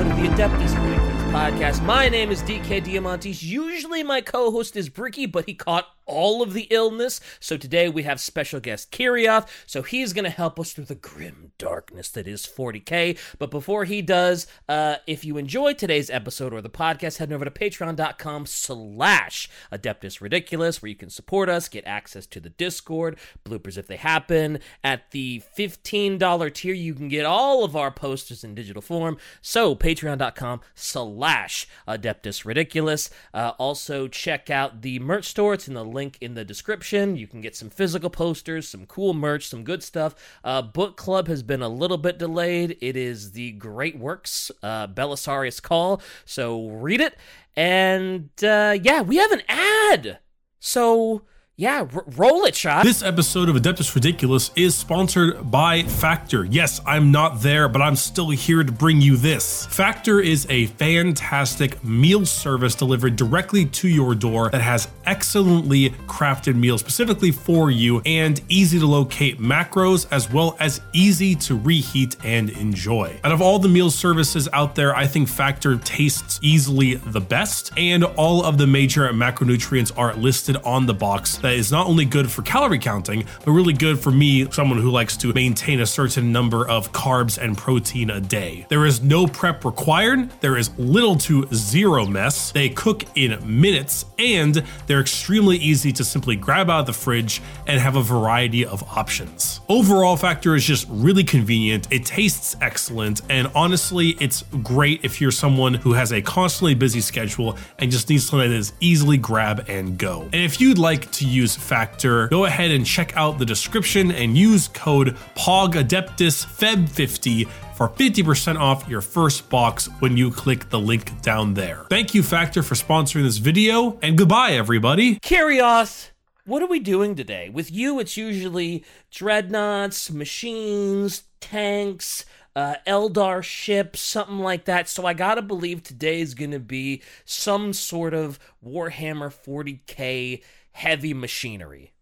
episode of the Adeptus Ridiculous podcast. My name is DK Diamantes. Usually, my co host is Bricky, but he caught all of the illness. So today we have special guest Kirioth. So he's going to help us through the grim darkness that is 40k. But before he does, uh, if you enjoyed today's episode or the podcast, head over to patreon.com slash Adeptus Ridiculous, where you can support us, get access to the Discord, bloopers if they happen. At the $15 tier, you can get all of our posters in digital form. So patreon.com slash Adeptus Ridiculous. Uh, also, check out the merch store. It's in the link in the description. You can get some physical posters, some cool merch, some good stuff. Uh, book club has been a little bit delayed. It is the Great Works uh, Belisarius Cawl, so read it. And uh, yeah, we have an ad. So yeah, r- roll it, shot. This episode of Adeptus Ridiculous is sponsored by Factor. Yes, I'm not there, but I'm still here to bring you this. Factor is a fantastic meal service delivered directly to your door that has excellently crafted meals specifically for you and easy to locate macros as well as easy to reheat and enjoy. Out of all the meal services out there, I think Factor tastes easily the best, and all of the major macronutrients are listed on the box that is not only good for calorie counting, but really good for me, someone who likes to maintain a certain number of carbs and protein a day. There is no prep required, there is little to zero mess. They cook in minutes, and they're extremely easy to simply grab out of the fridge and have a variety of options. Overall, Factor is just really convenient, it tastes excellent, and honestly, it's great if you're someone who has a constantly busy schedule and just needs something that is easily grab and go. And if you'd like to use Factor, go ahead and check out the description and use code POGADEPTUSFEB50 for 50% off your first box when you click the link down there. Thank you, Factor, for sponsoring this video, and goodbye, everybody. Kyrios, what are we doing today? With you, it's usually dreadnoughts, machines, tanks, uh, Eldar ships, something like that. So I gotta believe today is gonna be some sort of Warhammer 40k heavy machinery.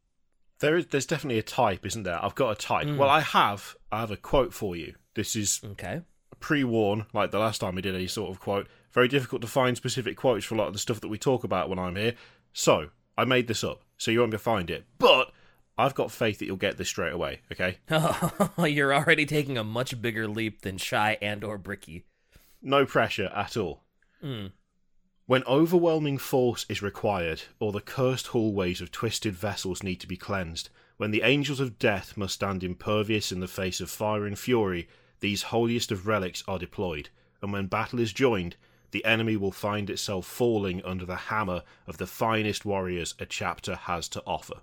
There is, there's definitely a type, isn't there? I've got a type. Mm. Well, I have. I have a quote for you. This is Okay. pre-warn, like the last time we did any sort of quote. Very difficult to find specific quotes for a lot of the stuff that we talk about when I'm here. So I made this up, so you won't be able to find it. But I've got faith that you'll get this straight away. Okay? Oh, you're already taking a much bigger leap than Shy and or Bricky. No pressure at all. Mm. When overwhelming force is required, or the cursed hallways of twisted vessels need to be cleansed, when the angels of death must stand impervious in the face of fire and fury, these holiest of relics are deployed, and when battle is joined, the enemy will find itself falling under the hammer of the finest warriors a chapter has to offer.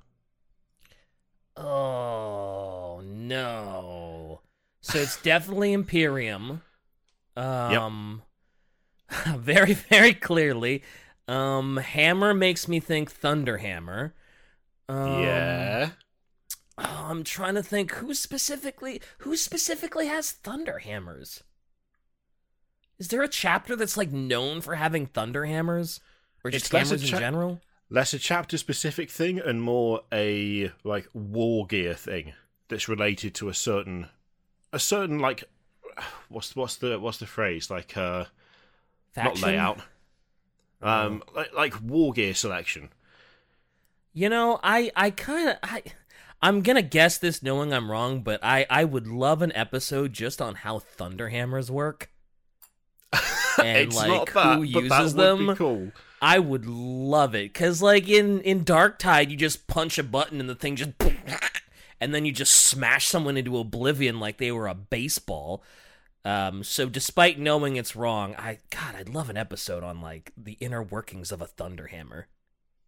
Oh no. So it's definitely Imperium. Um very, very clearly. Um Hammer makes me think Thunderhammer. Um, yeah. Oh, I'm trying to think who specifically who specifically has thunder hammers. Is there a chapter that's like known for having thunder hammers, or just It's less a in general? Less a chapter specific thing and more a like war gear thing that's related to a certain a certain like what's what's the what's the phrase? Like uh not layout. Um like like war gear selection. You know, I I kind of I I'm gonna guess this knowing I'm wrong, but I I would love an episode just on how thunderhammers work. And like that who uses that would be them? cool I would love it because, like in in Darktide, you just punch a button and the thing just, and then you just smash someone into oblivion like they were a baseball. Um, so despite knowing it's wrong, I God, I'd love an episode on like the inner workings of a thunderhammer.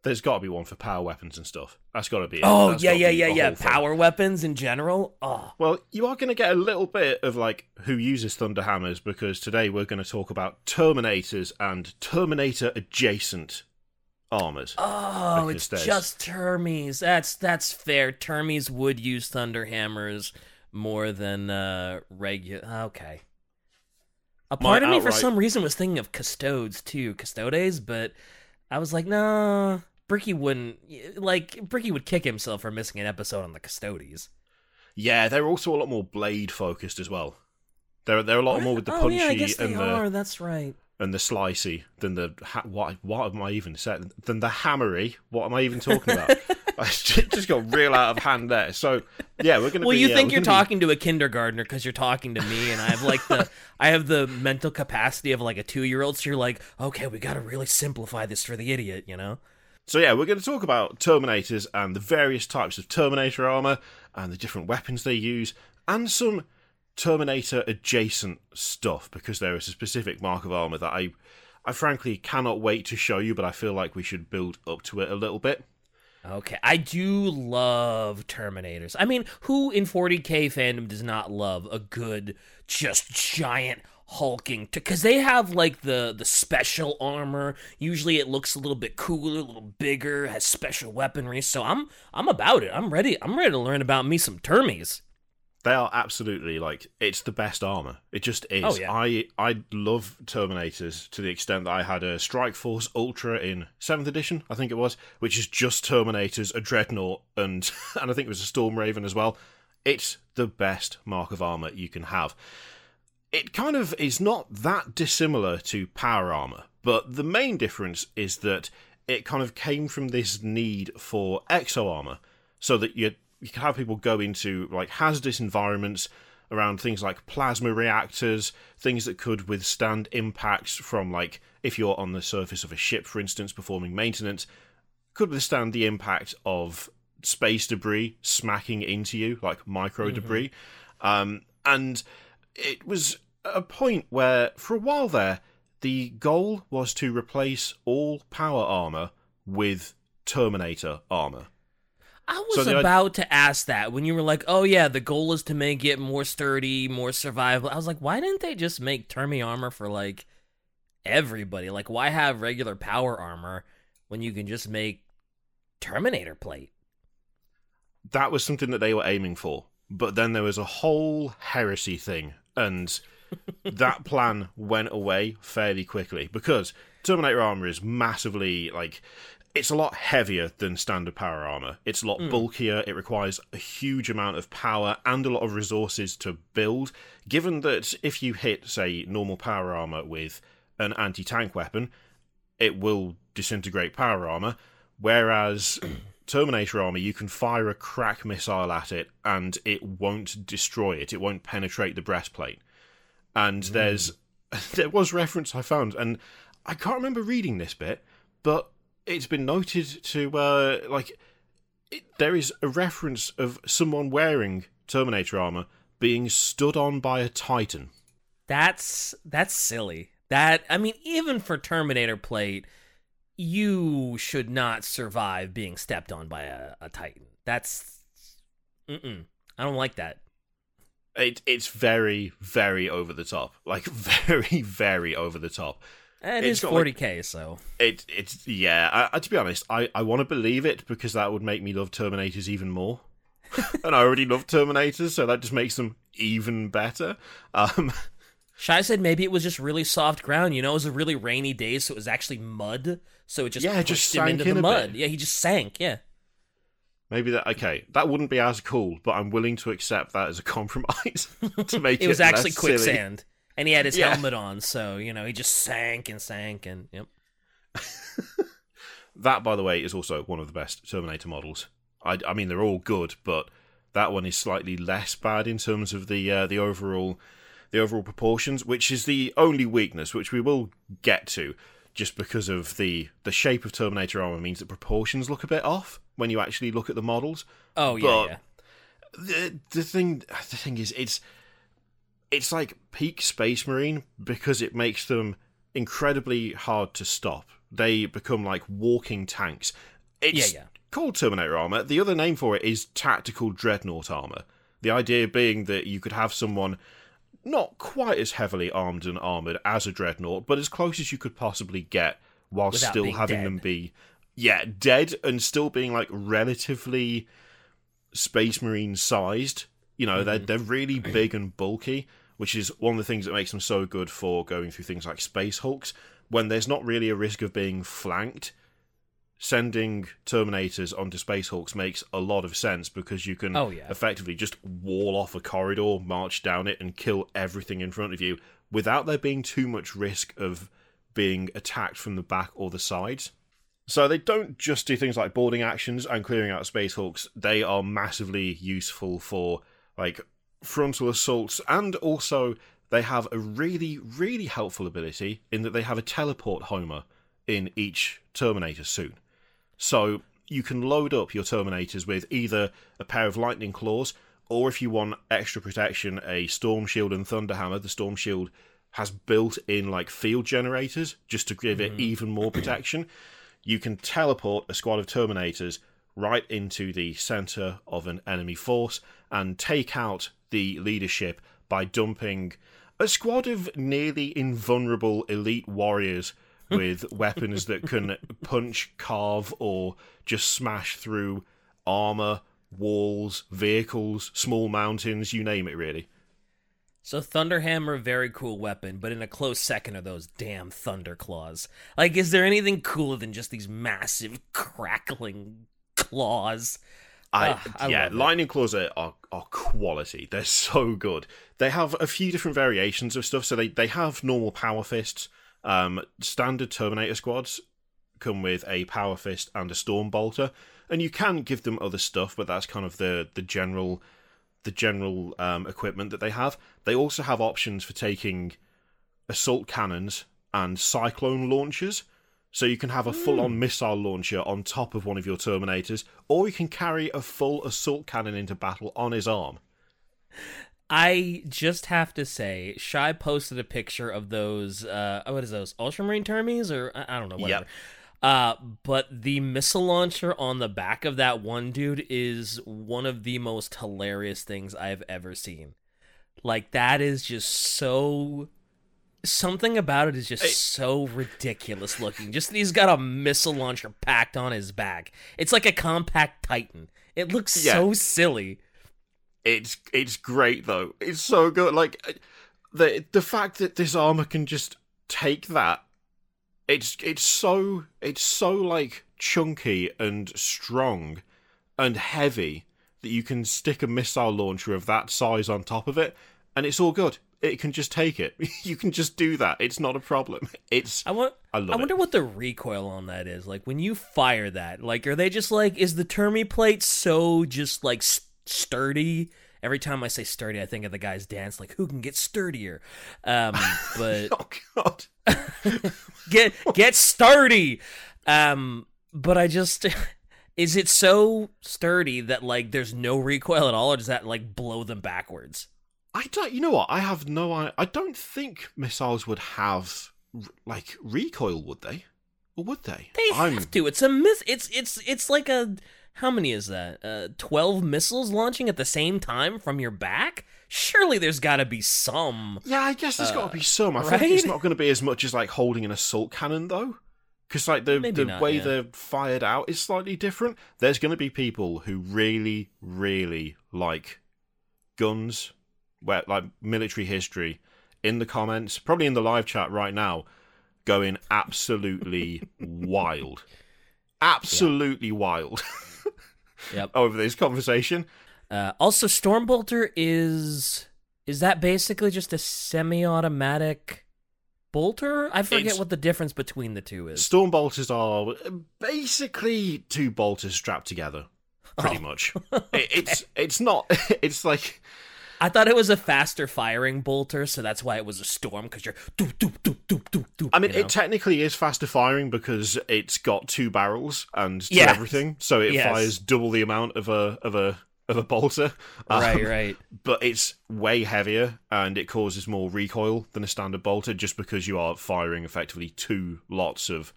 There's got to be one for power weapons and stuff that's got to be it. Oh That's yeah, yeah, yeah, yeah. thing. Power weapons in general. Oh, Well, you are going to get a little bit of like who uses thunder hammers because today we're going to talk about Terminators and Terminator adjacent armors. oh, it's there's- just Termies. That's that's fair. Termies would use thunderhammers more than uh regular. Okay. A My part of me, for some reason, was thinking of custodes too, custodes, but I was like, nah. Bricky wouldn't like. Bricky would kick himself for missing an episode on the custodes. Yeah, they're also a lot more blade focused as well. They're they're a lot more with the oh punchy yeah, guess they and the are. That's right. and the slicey than the ha- what what am I even saying than the hammery. What am I even talking about? I just got real out of hand there. So yeah, we're gonna. Well, be, you uh, think you're be- talking to a kindergartner because you're talking to me, and I have like the I have the mental capacity of like a two year old. So you're like, okay, we got to really simplify this for the idiot, you know? So yeah, we're going to talk about Terminators and the various types of Terminator armor and the different weapons they use, and some Terminator adjacent stuff because there is a specific mark of armor that I, I frankly cannot wait to show you, but I feel like we should build up to it a little bit. Okay, I do love Terminators. I mean, who in 40k fandom does not love a good, just giant hulking? Because they have like the the special armor. Usually, it looks a little bit cooler, a little bigger, has special weaponry. So I'm I'm about it. I'm ready. I'm ready to learn about me some Termies. They are absolutely like it's the best armor. It just is. Oh, yeah. I I love Terminators to the extent that I had a Strike Force Ultra in seventh edition, I think it was, which is just Terminators, a Dreadnought, and and I think it was a Stormraven as well. It's the best mark of armor you can have. It kind of is not that dissimilar to power armor, but the main difference is that it kind of came from this need for exo armor, so that you you can have people go into like hazardous environments around things like plasma reactors, things that could withstand impacts from like if you're on the surface of a ship, for instance, performing maintenance, could withstand the impact of space debris smacking into you, like micro debris. Um, and it was a point where, for a while there, the goal was to replace all power armor with Terminator armor. I was So about to ask that when you were like, "Oh yeah, the goal is to make it more sturdy, more survivable." I was like, "Why didn't they just make Termi armor for like everybody? Like, why have regular power armor when you can just make Terminator plate?" that was something that they were aiming for. But then there was a whole heresy thing, and that plan went away fairly quickly because Terminator armor is massively like it's a lot heavier than standard power armor. It's a lot hmm. bulkier. It requires a huge amount of power and a lot of resources to build. Given that if you hit, say, normal power armor with an anti tank weapon, it will disintegrate power armor. Whereas Terminator armor, you can fire a crack missile at it and it won't destroy it. It won't penetrate the breastplate. And there's there was reference I found, and I can't remember reading this bit, but it's been noted to uh, like it, there is a reference of someone wearing Terminator armor being stood on by a Titan. That's that's silly. That I mean, even for Terminator plate, you should not survive being stepped on by a, a Titan. That's, mm-mm. I don't like that. It it's very very over the top, like very very over the top. And It's it's got, like- 40k, so It it's yeah. I, I, to be honest, I I want to believe it because that would make me love Terminators even more. and I already love Terminators, so that just makes them even better. Um, Shai said maybe it was just really soft ground. You know, it was a really rainy day, so it was actually mud. So it just Yeah, pushed just him sank into in the mud. bit. Yeah, he just sank. Yeah. maybe that okay. That wouldn't be as cool, but I'm willing to accept that as a compromise to make it. It was actually quicksand, and he had his Yeah. helmet on, so you know he just sank and sank and yep. That, by the way, is also one of the best Terminator models. I, I mean, they're all good, but that one is slightly less bad in terms of the uh, the overall the overall proportions, which is the only weakness, which we will get to, just because of the the shape of Terminator armor means that proportions look a bit off when you actually look at the models. Oh yeah, But- yeah. The, the thing the thing is, it's it's like peak Space Marine because it makes them incredibly hard to stop. They become like walking tanks. It's Yeah, yeah. called Terminator armor. The other name for it is tactical dreadnought armor. The idea being that you could have someone not quite as heavily armed and armored as a dreadnought, but as close as you could possibly get while Without still having dead. them be yeah, dead and still being like relatively space marine sized. You know, they're mm-hmm. they're really big and bulky, which is one of the things that makes them so good for going through things like space hulks when there's not really a risk of being flanked. Sending Terminators onto Space Hulks makes a lot of sense because you can Oh, yeah. effectively just wall off a corridor, march down it, and kill everything in front of you without there being too much risk of being attacked from the back or the sides. So they don't just do things like boarding actions and clearing out Space Hulks. They are massively useful for like frontal assaults, and also they have a really, really helpful ability in that they have a teleport homer in each Terminator suit. So you can load up your Terminators with either a pair of Lightning Claws, or if you want extra protection, a Storm Shield and Thunder Hammer. The Storm Shield has built in like field generators just to give it mm-hmm. even more protection. You can teleport a squad of Terminators right into the center of an enemy force and take out the leadership by dumping a squad of nearly invulnerable elite warriors with weapons that can punch, carve, or just smash through armor, walls, vehicles, small mountains, you name it, really. So Thunderhammer, very cool weapon, but in a close second are those damn Thunder Claws. Like, is there anything cooler than just these massive crackling claws? I, Ah, I yeah, lightning claws are, are are quality. They're so good. They have a few different variations of stuff. So they they have normal power fists. Um, standard Terminator squads come with a power fist and a storm bolter, and you can give them other stuff, but that's kind of the the general the general um, equipment that they have. They also have options for taking assault cannons and cyclone launchers. So you can have a full on missile launcher on top of one of your Terminators, or you can carry a full assault cannon into battle on his arm. I just have to say, Shy posted a picture of those. Uh, what is those? Ultramarine Termies, or I I don't know. Whatever. Yep. Uh, but the missile launcher on the back of that one dude is one of the most hilarious things I've ever seen. Like that is just so. Something about it is just so ridiculous looking. Just he's got a missile launcher packed on his back. It's like a compact Titan. It looks Yeah. so silly. It's it's great though. It's so good. Like the the fact that this armor can just take that. It's it's so it's so like chunky and strong and heavy that you can stick a missile launcher of that size on top of it, and it's all good. It can just take it. you can just do that. It's not a problem. It's I want. I love I it. wonder what the recoil on that is. Like when you fire that, like are they just like is the Termi plate so just like s- sturdy? Every time I say sturdy, I think of the guy's dance. Like who can get sturdier? Um, but oh god. get get sturdy. Um, but I just is it so sturdy that like there's no recoil at all, or does that like blow them backwards? I don't. You know what? I have no. I. I don't think missiles would have like recoil. Would they? Or would they? They I'm, have to. It's a miss. It's it's it's like a how many is that? Uh, Twelve missiles launching at the same time from your back. Surely there's got to be some. Yeah, I guess there's got to be some. I think Uh, it's not going to be as much as like holding an assault cannon though, because like the Maybe the not, way yeah. they're fired out is slightly different. There's going to be people who really, really like guns, where like military history, in the comments, probably in the live chat right now, going absolutely wild, absolutely wild Yep. over this conversation. Uh, also, Stormbolter is is that basically just a semi-automatic bolter? I forget It's- what the difference between the two is. Storm bolters are basically two bolters strapped together, pretty Oh. much. It, it's it's not. It's like I thought it was a faster firing bolter, so that's why it was a storm because you're doop doop doop doop doop doop. I mean, you know? it technically is faster firing because it's got two barrels and Yeah. everything, so it Yes. fires double the amount of a of a of a bolter. Um, right, right. But it's way heavier and it causes more recoil than a standard bolter, just because you are firing effectively two lots of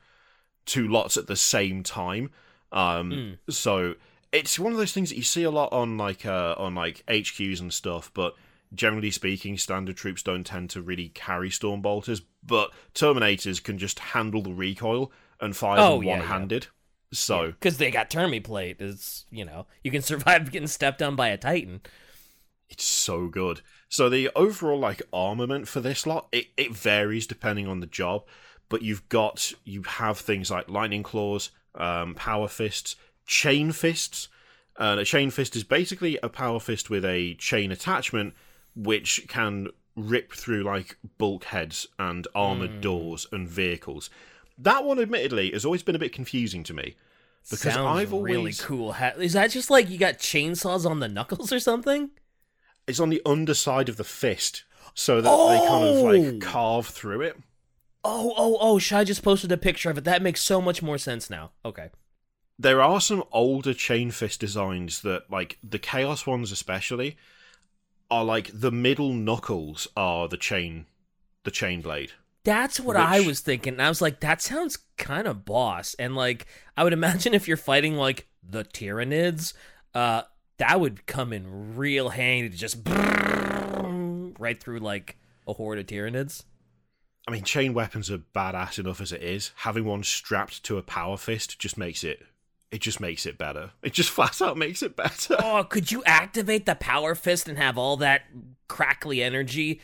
two lots at the same time. Um, Hmm. So it's one of those things that you see a lot on like uh, on like HQs and stuff, but generally speaking, standard troops don't tend to really carry storm bolters. But Terminators can just handle the recoil and fire Oh, them yeah, yeah. one-handed. So Because they got Termi plate. It's you know you can survive getting stepped on by a Titan. It's so good. So the overall like armament for this lot, it, it varies depending on the job, but you've got you have things like lightning claws, um, power fists, chain fists. And a chain fist is basically a power fist with a chain attachment, which can rip through like bulkheads and armored Hmm. doors and vehicles. That one, admittedly, has always been a bit confusing to me because Sounds I've always really cool. Ha- Is that just like you got chainsaws on the knuckles or something? it's on the underside of the fist, so that they kind of Oh! like carve through it. Oh, oh, oh! Shai just posted a picture of it. That makes so much more sense now. Okay. There are some older chain fist designs that like the chaos ones especially are like the middle knuckles are the chain the chain blade That's what I was thinking. And I was like, that sounds kind of boss. And like, I would imagine if you're fighting like the tyranids uh, that would come in real handy to just right through like a horde of tyranids i mean chain weapons are badass enough as it is having one strapped to a power fist just makes it it just makes it better it just flat out makes it better Oh, could you activate the power fist and have all that crackly energy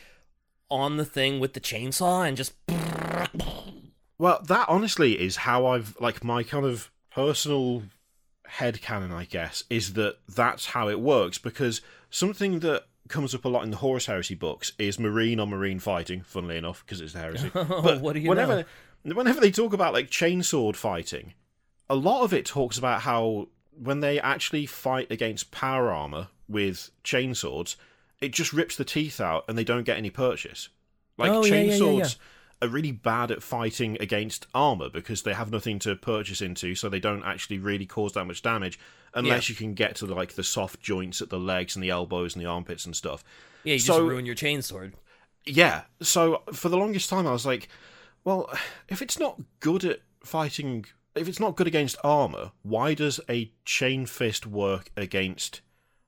on the thing with the chainsaw and just Well, that honestly is how I've like my kind of personal head canon, I guess, is that that's how it works because something that comes up a lot in the Horus Heresy books is marine on marine fighting. Funnily enough, because it's the heresy. Oh, what do you whenever, know? Whenever they talk about like chainsword fighting, a lot of it talks about how when they actually fight against power armor with chainswords, it just rips the teeth out and they don't get any purchase. Like Oh, yeah, yeah, yeah, chainswords are really bad at fighting against armor because they have nothing to purchase into, so they don't actually really cause that much damage unless you can get to like the soft joints at the legs and the elbows and the armpits and stuff. Yeah, you just ruin your chainsword. Yeah. So for the longest time, I was like, well, if it's not good at fighting, if it's not good against armor, why does a chain fist work against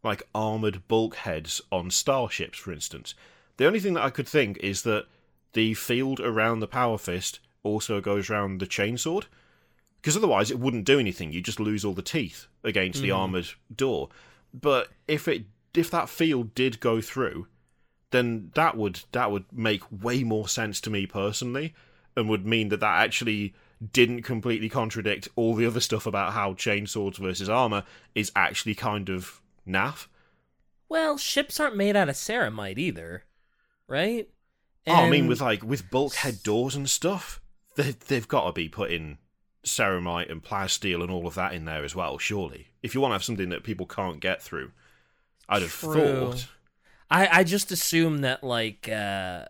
like armored bulkheads on starships, for instance? The only thing that I could think is that the field around the power fist also goes around the chainsword. Because otherwise, it wouldn't do anything. You just lose all the teeth against the hmm. armored door. But if it if that field did go through, then that would that would make way more sense to me personally, and would mean that that actually didn't completely contradict all the other stuff about how chain swords versus armor is actually kind of naff. Well, ships aren't made out of ceramite either, right? oh, I mean, with like with bulkhead doors and stuff, they they've got to be putting ceramite and plasteel and all of that in there as well. Surely, if you want to have something that people can't get through, I'd have True. thought. I I just assume that like uh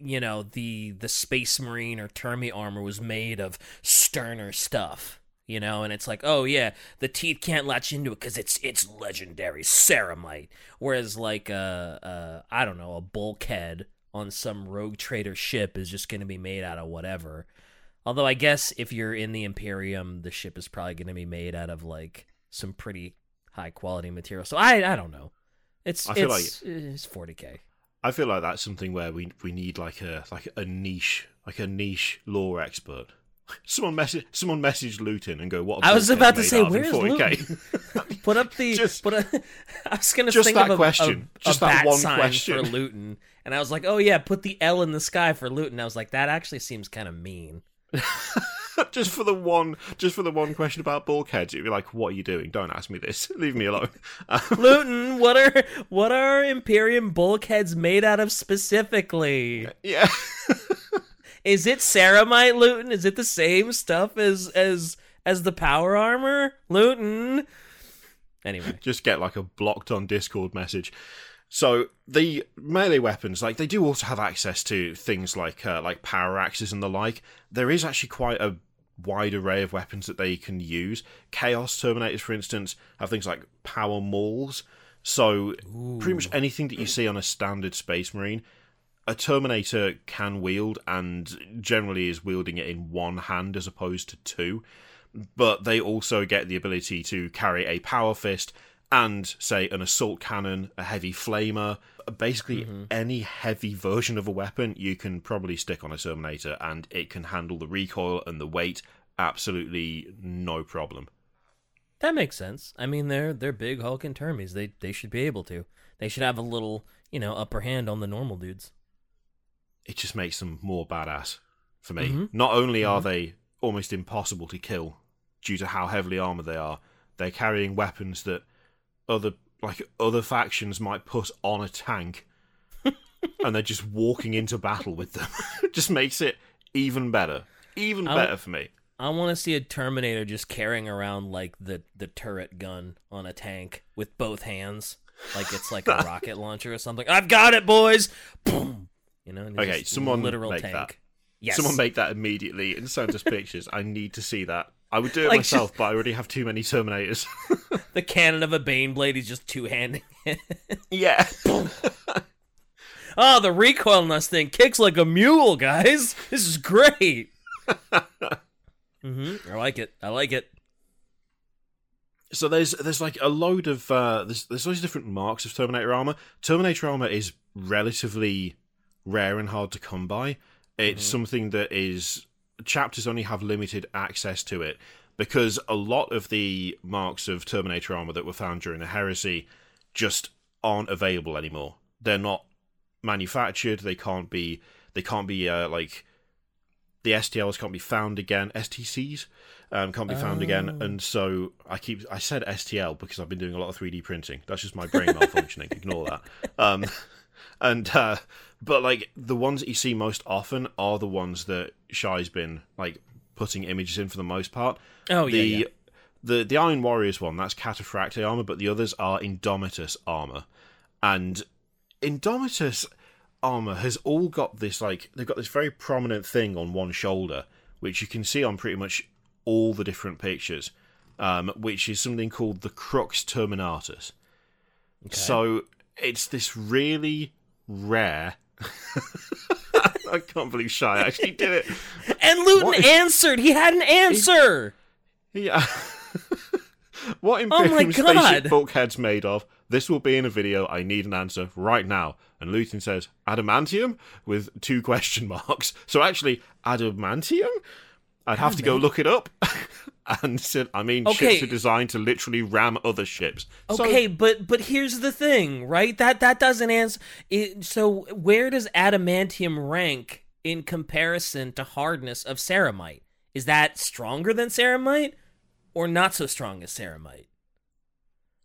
you know the the space marine or termi armor was made of sterner stuff you know? And it's like oh yeah the teeth can't latch into it because it's it's legendary ceramite. Whereas like uh uh i don't know a bulkhead on some rogue trader ship is just going to be made out of whatever. Although i guess if you're in the imperium the ship is probably going to be made out of like some pretty high quality material. So i i don't know. It's it's, it's 40k I feel like that's something where we we need like a like a niche like a niche lore expert. Someone message someone message Luton and go what. I was about to say, in where's 40K? Put up the. Just- put a, I was gonna just think that of a, question. a, Just a that bat one question. for Luton, and I was like, oh yeah, put the L in the sky for Luton. I was like, that actually seems kind of mean. just for the one just for the one question about bulkheads, it'd be like, what are you doing? Don't ask me this. Leave me alone. Luton, what are what are Imperium bulkheads made out of specifically? yeah. Is it ceramite, Luton? Is it the same stuff as as as the power armor, Luton? Anyway, just get like a blocked on Discord message. So the melee weapons, like they do also have access to things like uh, like power axes and the like. There is actually quite a wide array of weapons that they can use. Chaos Terminators, for instance, have things like power mauls. So pretty much anything that you see on a standard Space Marine, a Terminator can wield, and generally is wielding it in one hand as opposed to two but they also get the ability to carry a power fist and say an assault cannon, a heavy flamer, basically any heavy version of a weapon you can probably stick on a Terminator and it can handle the recoil and the weight absolutely no problem. that makes sense. I mean, they're they're big hulking termies. They they should be able to. They should have a little you know upper hand on the normal dudes. It just makes them more badass for me. Mhm. Not only are they almost impossible to kill due to how heavily armored they are. They're carrying weapons that other like other factions might put on a tank, and they're just walking into battle with them. just makes it even better, even better for me. I want to see a Terminator just carrying around like the the turret gun on a tank with both hands, like it's like a rocket launcher or something. I've got it, boys. Boom. You know. and Okay, someone literal make tank. that. Yes. Someone make that immediately and send us pictures. I need to see that. I would do it Like, myself, but I already have too many Terminators. the cannon of a Baneblade. He's just two handing it. yeah. oh, the recoil on this thing kicks like a mule, guys. This is great. hmm I like it. I like it. So there's there's like a load of uh, there's there's loads of different marks of Terminator armor. Terminator armor is relatively rare and hard to come by. It's something that is chapters only have limited access to it because a lot of the marks of Terminator armor that were found during the heresy just aren't available anymore. They're not manufactured. They can't be. They can't be uh, like the STLs can't be found again. STCs um, can't be found again, Oh. and so I keep. I said STL because I've been doing a lot of 3D printing. That's just my brain malfunctioning. Ignore that. Um, and uh, but like the ones that you see most often are the ones that Shy's been like putting images in for the most part. Oh yeah. the yeah. the the Iron Warriors one that's Cataphracti armor, but the others are Indomitus armor, and Indomitus armor has all got this like they've got this very prominent thing on one shoulder, which you can see on pretty much all the different pictures, um, which is something called the Crux Terminatus. So it's this really rare. I can't believe Shy actually did it. And Luton answered. He had an answer. Yeah. what Oh Imperium God. spaceship bulkhead's made of? This will be in a video. I need an answer right now. And Luton says, adamantium? With two question marks. So actually, adamantium? I'd have to go look it up. and said, I mean, Okay. ships are designed to literally ram other ships. So- Okay, but but here's the thing, right? That that doesn't answer. It, so where does adamantium rank in comparison to hardness of ceramite? Is that stronger than ceramite, or not so strong as ceramite?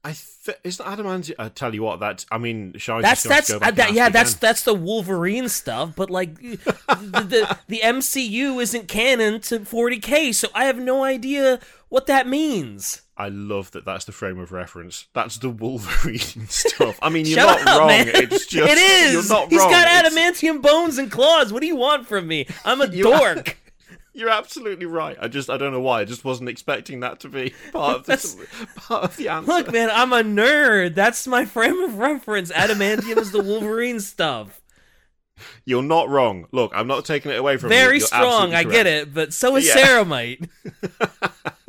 I th- is that adamantium? I tell you what, that's. I mean, That's that's uh, that, yeah. That's that's the Wolverine stuff. But like the, the the MCU isn't canon to 40k, so I have no idea what that means. I love that. That's the frame of reference. That's the Wolverine stuff. I mean, you're not up, wrong. man. It's just it is. You're not He's wrong. got It's- adamantium bones and claws. What do you want from me? I'm a dork. You're absolutely right. I just I don't know why. I just wasn't expecting that to be part of the part of the answer. Look, man, I'm a nerd. That's my frame of reference. Adamantium is the Wolverine stuff. You're not wrong. Look, I'm not taking it away from you. Very strong. I get it, but so is Yeah. ceramite.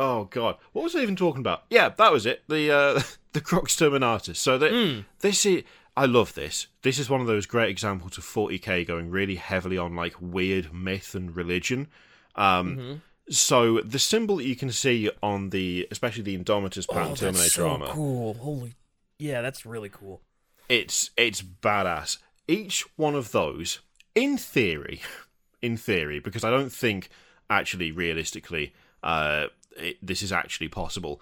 Oh god, what was I even talking about? Yeah, that was it. The uh, the Crux Terminatus. So that Hmm. this is, I love this. This is one of those great examples of 40k going really heavily on like weird myth and religion. Um, Mm-hmm. So the symbol that you can see on the, especially the Indomitus pattern Oh, Terminator so armor, cool. Holy, yeah, that's really cool. it's it's badass. Each one of those, in theory, in theory, because I don't think actually realistically uh, it, this is actually possible.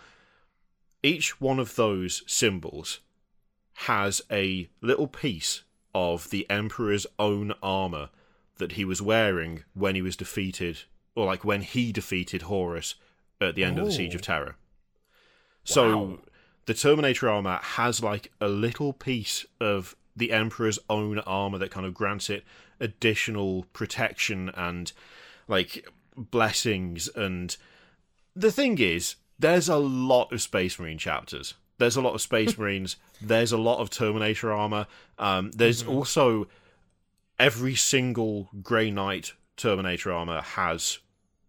Each one of those symbols has a little piece of the Emperor's own armor that he was wearing when he was defeated, or like when he defeated Horus at the end of the Siege of Oh. Terror. So Wow. the Terminator armor has like a little piece of the Emperor's own armor that kind of grants it additional protection and like blessings. And the thing is, there's a lot of Space Marine chapters. There's a lot of Space Marines. There's a lot of Terminator armor. Um, there's also every single Grey Knight Terminator armor has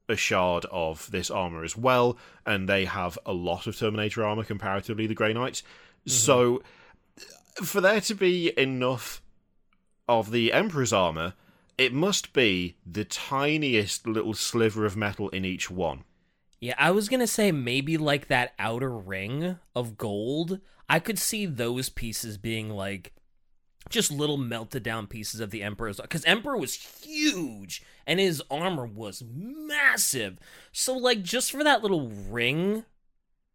a shard of this armor as well, and they have a lot of Terminator armor comparatively, the Grey Knights. So, for there to be enough of the Emperor's armor, it must be the tiniest little sliver of metal in each one. Yeah, I was gonna say maybe like that outer ring of gold. I could see those pieces being like just little melted down pieces of the Emperor's because Emperor was huge and his armor was massive. So like just for that little ring,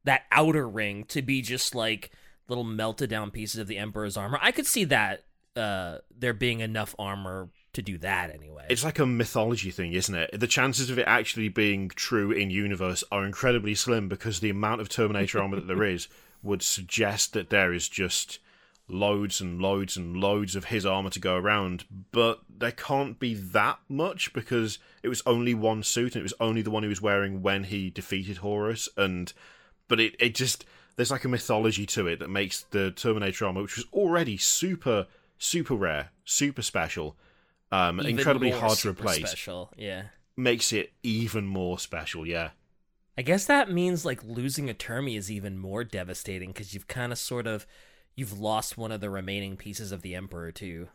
that outer ring to be just like little melted down pieces of the Emperor's armor, I could see that uh there being enough armor to do that anyway. It's like a mythology thing, isn't it? The chances of it actually being true in universe are incredibly slim because the amount of Terminator armor that there is would suggest that there is just loads and loads and loads of his armor to go around, but there can't be that much because it was only one suit and it was only the one he was wearing when he defeated Horus and but it, it just there's like a mythology to it that makes the Terminator armor, which was already super, super rare, super special, um, Even incredibly hard to replace, Special, yeah. makes it even more special. Yeah, I guess that means like losing a Termi is even more devastating because you've kind of sort of you've lost one of the remaining pieces of the Emperor too.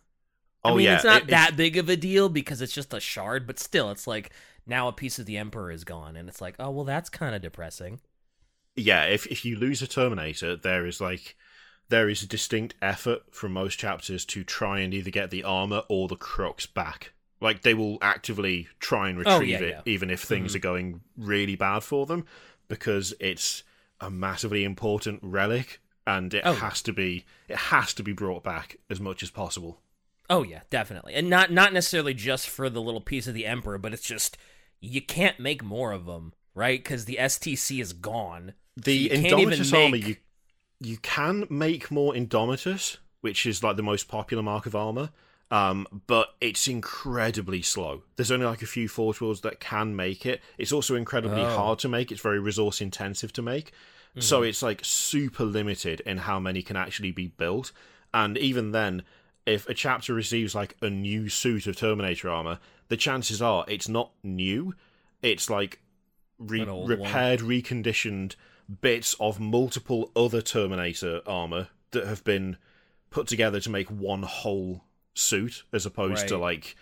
I oh mean, yeah, it's not it- that big of a deal because it's just a shard, but still, it's like now a piece of the Emperor is gone, and it's like, oh well, that's kind of depressing. yeah, if if you lose a Terminator, there is like there is a distinct effort from most chapters to try and either get the armor or the crux back. Like they will actively try and Oh, retrieve yeah, it, yeah. even if things hmm. are going really bad for them, because it's a massively important relic, and it Oh. has to be it has to be brought back as much as possible. Oh yeah, definitely, and not not necessarily just for the little piece of the Emperor, but it's just you can't make more of them, right? Because the STC is gone. The you can't Indomitus armor make- you you can make more Indomitus, which is like the most popular mark of armor. Um, but it's incredibly slow. There's only like a few Forge Worlds that can make it. It's also incredibly Oh. hard to make. It's very resource intensive to make. So it's like super limited in how many can actually be built. And even then, if a chapter receives like a new suit of Terminator armor, the chances are it's not new. It's like re- old one. repaired, reconditioned bits of multiple other Terminator armor that have been put together to make one whole suit, as opposed to like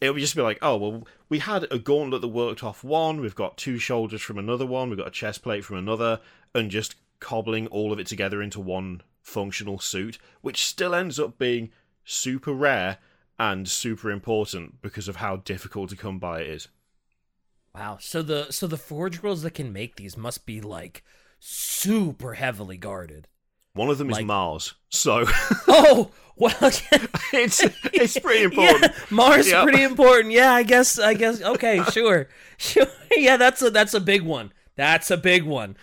it would just be like, oh well, we had a gauntlet that worked off one, we've got two shoulders from another one, we've got a chest plate from another, and just cobbling all of it together into one functional suit, which still ends up being super rare and super important because of how difficult to come by it is. Wow. So the so the Forge girls that can make these must be like super heavily guarded. One of them Like- is Mars, so Oh well, it's it's pretty important. Yeah, Mars is Yep. pretty important. Yeah, I guess. I guess. Okay, sure, sure. Yeah, that's a that's a big one. That's a big one.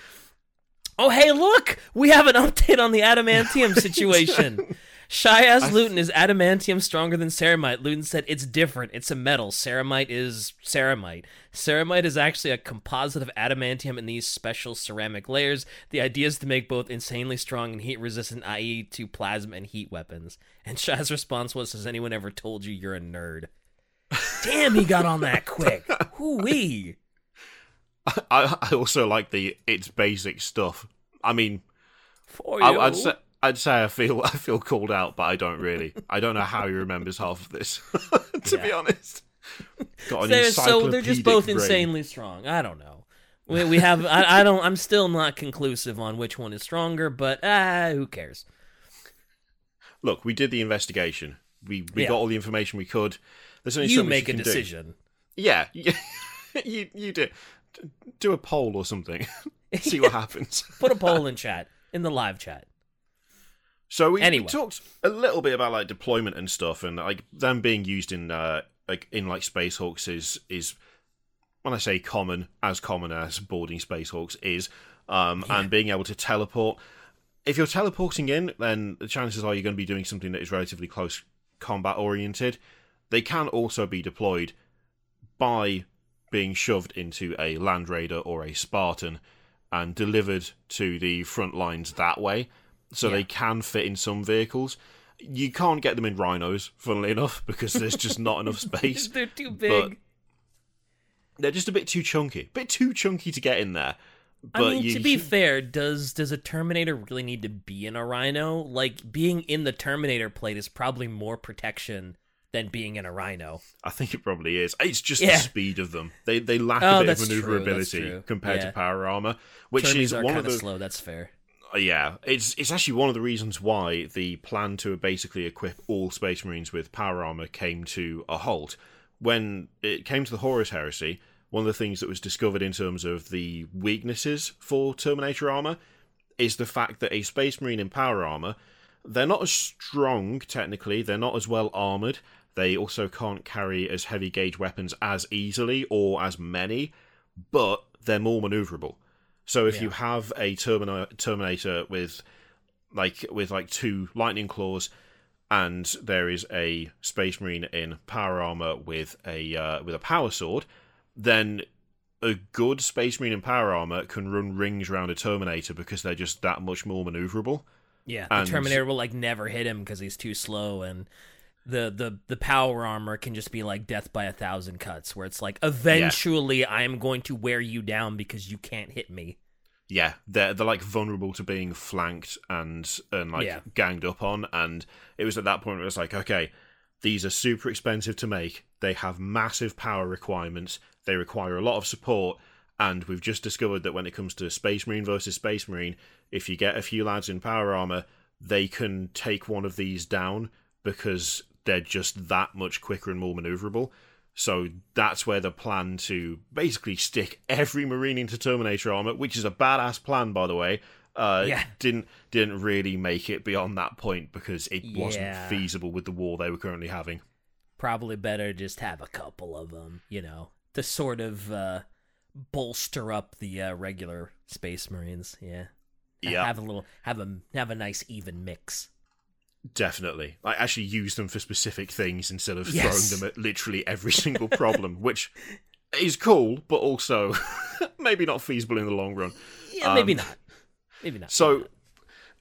Oh, hey, look, we have an update on the adamantium situation. Shy asked Luton, "Is adamantium stronger than ceramite?" Luton said, "It's different. It's a metal. Ceramite is ceramite. Ceramite is actually a composite of adamantium in these special ceramic layers. The idea is to make both insanely strong and heat resistant, i.e., to plasma and heat weapons." And Shy's response was, "Has anyone ever told you you're a nerd?" Damn, he got on that quick. Hoo-wee. I, I also like the it's basic stuff. I mean, For I, you. I'd say I'd say I feel I feel called out, but I don't really. I don't know how he remembers half of this. to be honest, They're- so they're just both brain. insanely strong. I don't know. We, we have. I, I don't. I'm still not conclusive on which one is stronger, but ah, who cares? Look, we did the investigation. We we Yeah. got all the information we could. There's only You so much make you a can do. decision. Yeah, you you do. Do a poll or something. See what happens. Put a poll in chat in the live chat. So we, we talked a little bit about like deployment and stuff, and like them being used in uh like in like space hulks is is when I say common, as common as boarding space hulks is, um, and being able to teleport. If you're teleporting in, then the chances are you're going to be doing something that is relatively close combat oriented. They can also be deployed by being shoved into a Land Raider or a Spartan and delivered to the front lines that way. So Yeah. they can fit in some vehicles. You can't get them in rhinos, funnily enough, because there's just not enough space. They're too big. They're just a bit too chunky. a bit too chunky to get in there. But I mean, you, to be fair, does does a Terminator really need to be in a Rhino? Like being in the Terminator plate is probably more protection than being in a Rhino. I think it probably is. It's just Yeah. the speed of them. They they lack Oh, a bit of true, maneuverability true. compared Yeah. to power armor, which Termies is one kind of of the slow. That's fair. Uh, yeah, it's it's actually one of the reasons why the plan to basically equip all Space Marines with power armor came to a halt. When it came to the Horus Heresy, one of the things that was discovered in terms of the weaknesses for Terminator armor is the fact that a Space Marine in power armor, they're not as strong technically, they're not as well armored. They also can't carry as heavy gauge weapons as easily or as many, but they're more maneuverable. So if Yeah. you have a Termina- Terminator with like with like two lightning claws, and there is a Space Marine in power armor with a uh, with a power sword, then a good Space Marine in power armor can run rings around a Terminator because they're just that much more maneuverable. Yeah, the Terminator will like never hit him because he's too slow, and the the the power armor can just be like death by a thousand cuts, where it's like eventually I am going to wear you down because you can't hit me. Yeah, they're they're like vulnerable to being flanked and and like Yeah. ganged up on, and it was at that point where it was like, okay, these are super expensive to make. They have massive power requirements. They require a lot of support, and we've just discovered that when it comes to Space Marine versus Space Marine, if you get a few lads in power armor, they can take one of these down because they're just that much quicker and more maneuverable. So that's where the plan to basically stick every Marine into Terminator armor, which is a badass plan, by the way, uh, Yeah. didn't didn't really make it beyond that point because it Yeah. wasn't feasible with the war they were currently having. Probably better just have a couple of them, you know, to sort of uh, bolster up the uh, regular Space Marines. Yeah, Yeah. have a little have a have a nice even mix. Definitely, I actually use them for specific things instead of Yes. throwing them at literally every single problem, which is cool, but also maybe not feasible in the long run. Yeah, maybe Um, not. Maybe not. So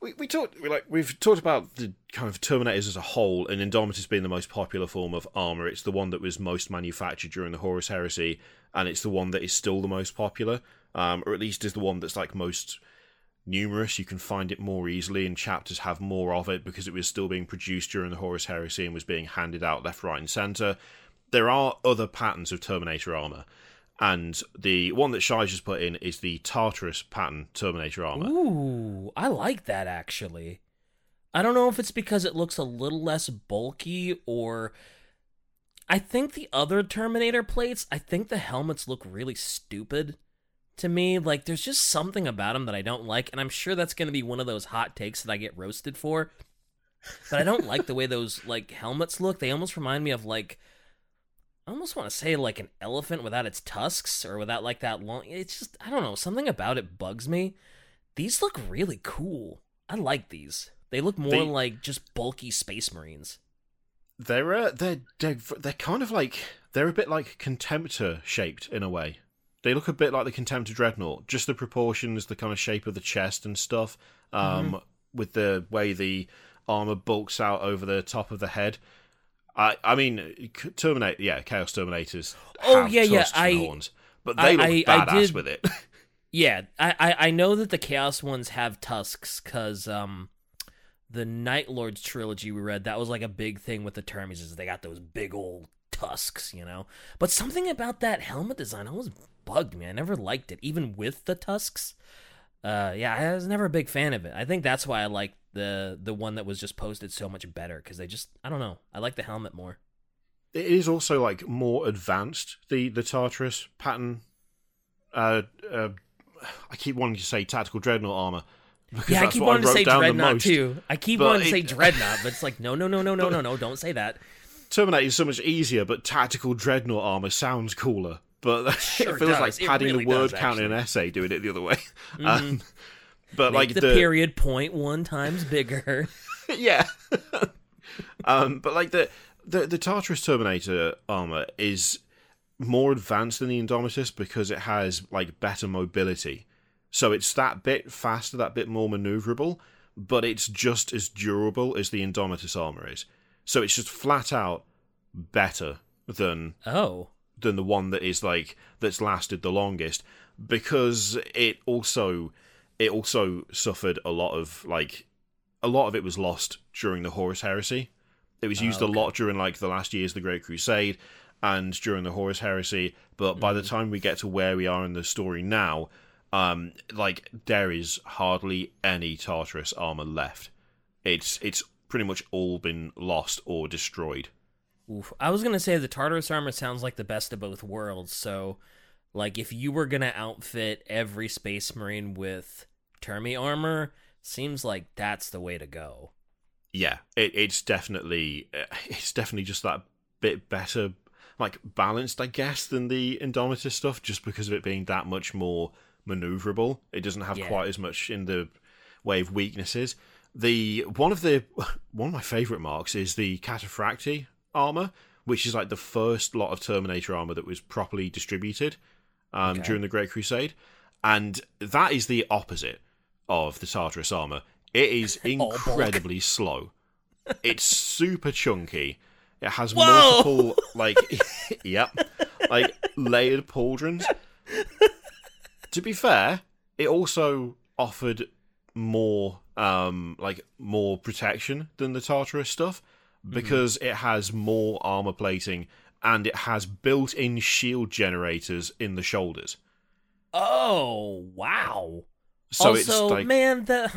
we we talked we like we've talked about the kind of Terminators as a whole, and Indomitus being the most popular form of armor. It's the one that was most manufactured during the Horus Heresy, and it's the one that is still the most popular, um, or at least is the one that's like most numerous. You can find it more easily, and chapters have more of it because it was still being produced during the Horus Heresy and was being handed out left, right, and center. There are other patterns of Terminator armor. And the one that Shai just put in is the Tartarus pattern Terminator armor. Ooh, I like that actually. I don't know if it's because it looks a little less bulky or I think the other Terminator plates, I think the helmets look really stupid to me. Like there's just something about them that I don't like and I'm sure that's going to be one of those hot takes that I get roasted for. But I don't like the way those like helmets look. They almost remind me of like I almost want to say like an elephant without its tusks or without like that long. It's just I don't know something about it bugs me. These look really cool. I like these. They look more They- like just bulky space marines. They're uh, they're they're they're kind of like they're a bit like Contemptor shaped in a way. They look a bit like the Contemptor Dreadnought, just the proportions, the kind of shape of the chest and stuff, um, with the way the armor bulks out over the top of the head. I I mean, Terminator, yeah, Chaos Terminators. Oh, yeah, yeah, I- horns, but I- they look I- I badass did- with it. Yeah, I, I I know that the Chaos ones have tusks because um, the Night Lords trilogy we read that was like a big thing with the Termies is they got those big old tusks, you know. But something about that helmet design always bugged me. I never liked it, even with the tusks. Uh, yeah, I was never a big fan of it. I think that's why I like the the one that was just posted so much better because they just I don't know. I like the helmet more. it is also like more advanced the the Tartarus pattern. Uh, uh, I keep wanting to say tactical dreadnought armor. Because Yeah, I keep wanting to wrote say dreadnought most. too. I keep wanting to say dreadnought, but it's like no, no, no, no, no, no, no. Don't say that. Terminator is so much easier, but tactical dreadnought armor sounds cooler. But Sure it feels does. like padding really the word does, count in an essay, doing it the other way. Um, but Make like the, the, period point one times bigger. yeah. um, but like the, the the Tartarus Terminator armor is more advanced than the Indomitus because it has like better mobility. So it's that bit faster, that bit more maneuverable, but it's just as durable as the Indomitus armor is. So it's just flat out better than oh, than the one that is like that's lasted the longest because it also it also suffered a lot of like a lot of it was lost during the Horus Heresy. It was used Oh, a lot during like the last years of the Great Crusade and during the Horus Heresy, but by the time we get to where we are in the story now, Um, like there is hardly any Tartarus armor left. It's it's pretty much all been lost or destroyed. Oof. I was gonna say the Tartarus armor sounds like the best of both worlds. So, like, if you were gonna outfit every Space Marine with Termi armor, seems like that's the way to go. Yeah, it, it's definitely uh, it's definitely just that bit better, like balanced, I guess, than the Indomitus stuff, just because of it being that much more maneuverable. It doesn't have Yeah. quite as much in the way of weaknesses. The one of the one of my favorite marks is the Cataphracti armor, which is like the first lot of Terminator armor that was properly distributed um, Okay. during the Great Crusade, and that is the opposite of the Tartarus armor. It is bulk. incredibly slow. It's super chunky. It has Whoa! multiple like yep, like layered pauldrons. to be fair, it also offered more um like more protection than the Tartarus stuff because it has more armor plating and it has built-in shield generators in the shoulders. Oh wow! So also, it's like man, the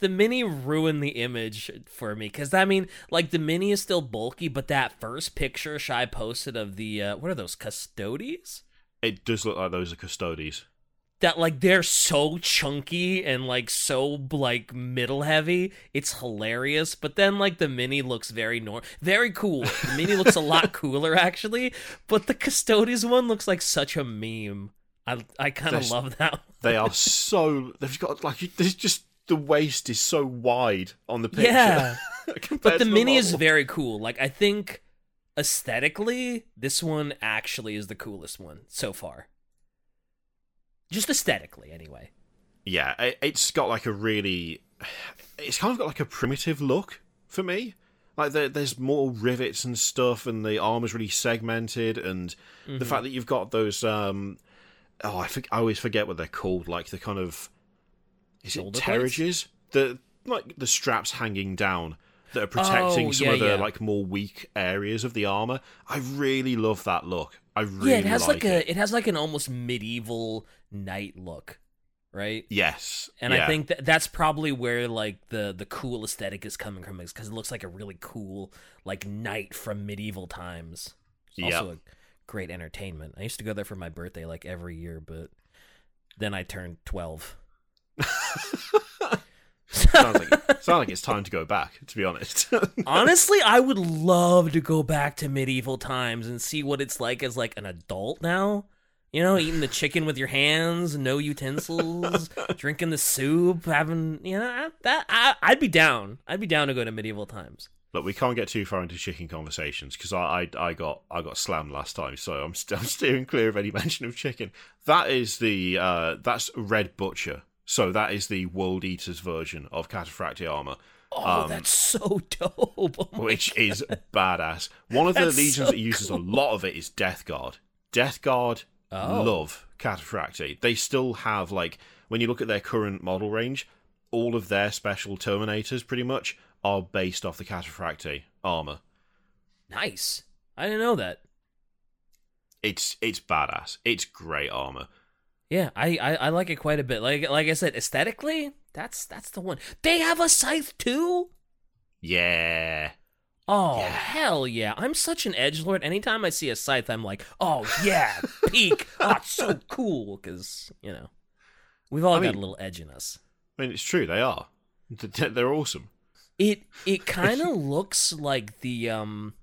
the mini ruined the image for me because I mean, like the mini is still bulky, but that first picture Shy posted of the uh, what are those custodes? it does look like those are custodes. That like they're so chunky and like so like middle heavy. It's hilarious, but then like the mini looks very nor very cool. The mini looks a lot cooler actually, but the custodes one looks like such a meme. I I kind of love that. They are so they've got like there's just the waist is so wide on the picture. Yeah. But the to mini is very cool. Like I think aesthetically, this one actually is the coolest one so far. Just aesthetically, anyway. yeah. It, it's got like a really, it's kind of got like a primitive look for me. Like there, there's more rivets and stuff, and the armor's really segmented, and the fact that you've got those um, oh I, for, I always forget what they're called. Like the kind of is Shoulder it terrages? The like the straps hanging down that are protecting Oh, some yeah, of the yeah. like more weak areas of the armor. I really love that look. I really yeah, it has like, like, a it has like an almost medieval knight look, right? Yes, And yeah. I think that that's probably where like the the cool aesthetic is coming from, is because it looks like a really cool like knight from medieval times. It's also a great entertainment. I used to go there for my birthday like every year, but then I turned twelve. sounds like sounds like it's time to go back. To be honest, Honestly, I would love to go back to medieval times and see what it's like as like an adult now. You know, eating the chicken with your hands, no utensils, drinking the soup, having you know that I, I'd be down. I'd be down to go to medieval times. look, we can't get too far into chicken conversations because I, I I got I got slammed last time, so I'm st- I'm steering clear of any mention of chicken. That is the uh that's Red Butcher. So that is the World Eaters version of Cataphracti armor, Oh, Um, that's so dope! Oh which God. is badass. One of the That's legions so that uses cool. a lot of it is Death Guard. Death Guard Oh. love Cataphracti. They still have like when you look at their current model range, all of their special Terminators pretty much are based off the Cataphracti armor. nice. I didn't know that. It's it's badass. It's great armor. Yeah, I, I I like it quite a bit. Like like I said, aesthetically, that's that's the one. They have a scythe too. Yeah. Oh Yeah. hell yeah! I'm such an edge lord. Anytime I see a scythe, I'm like, oh yeah, peak. Oh, it's so cool because you know we've all I got mean- a little edge in us. I mean, it's true. They are. They're awesome. It it kind of looks like the um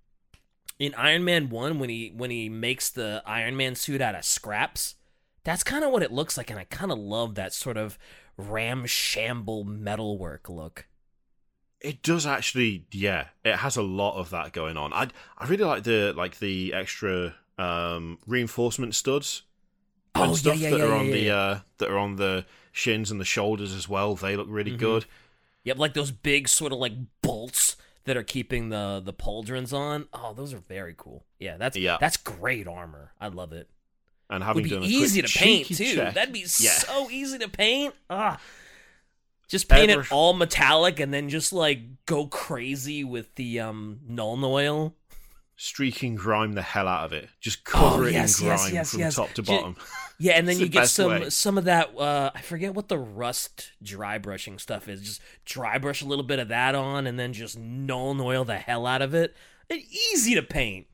in Iron Man one when he when he makes the Iron Man suit out of scraps. That's kind of what it looks like, and I kind of love that sort of ramshamble metalwork look. It does actually. Yeah, it has a lot of that going on. I I really like the like the extra um reinforcement studs and Oh yeah, stuff yeah, that yeah, are yeah, on the yeah. uh that are on the shins and the shoulders as well. They look really Mhm. good. Yep, like those big sort of like bolts that are keeping the the pauldrons on. Oh, those are very cool. Yeah, that's Yeah. that's great armor. I love it. And Would having be done easy to paint too. check- That'd be Yeah. so easy to paint. Ah. Just paint Ever- it all metallic and then just like go crazy with the um Nuln oil. streaking grime the hell out of it. Just cover Oh, it yes, in grime yes, from yes. top to bottom. Yeah, and then you the get some way. some of that. Uh, I forget what the rust dry brushing stuff is. Just dry brush a little bit of that on, and then just Nuln oil the hell out of it. And easy to paint.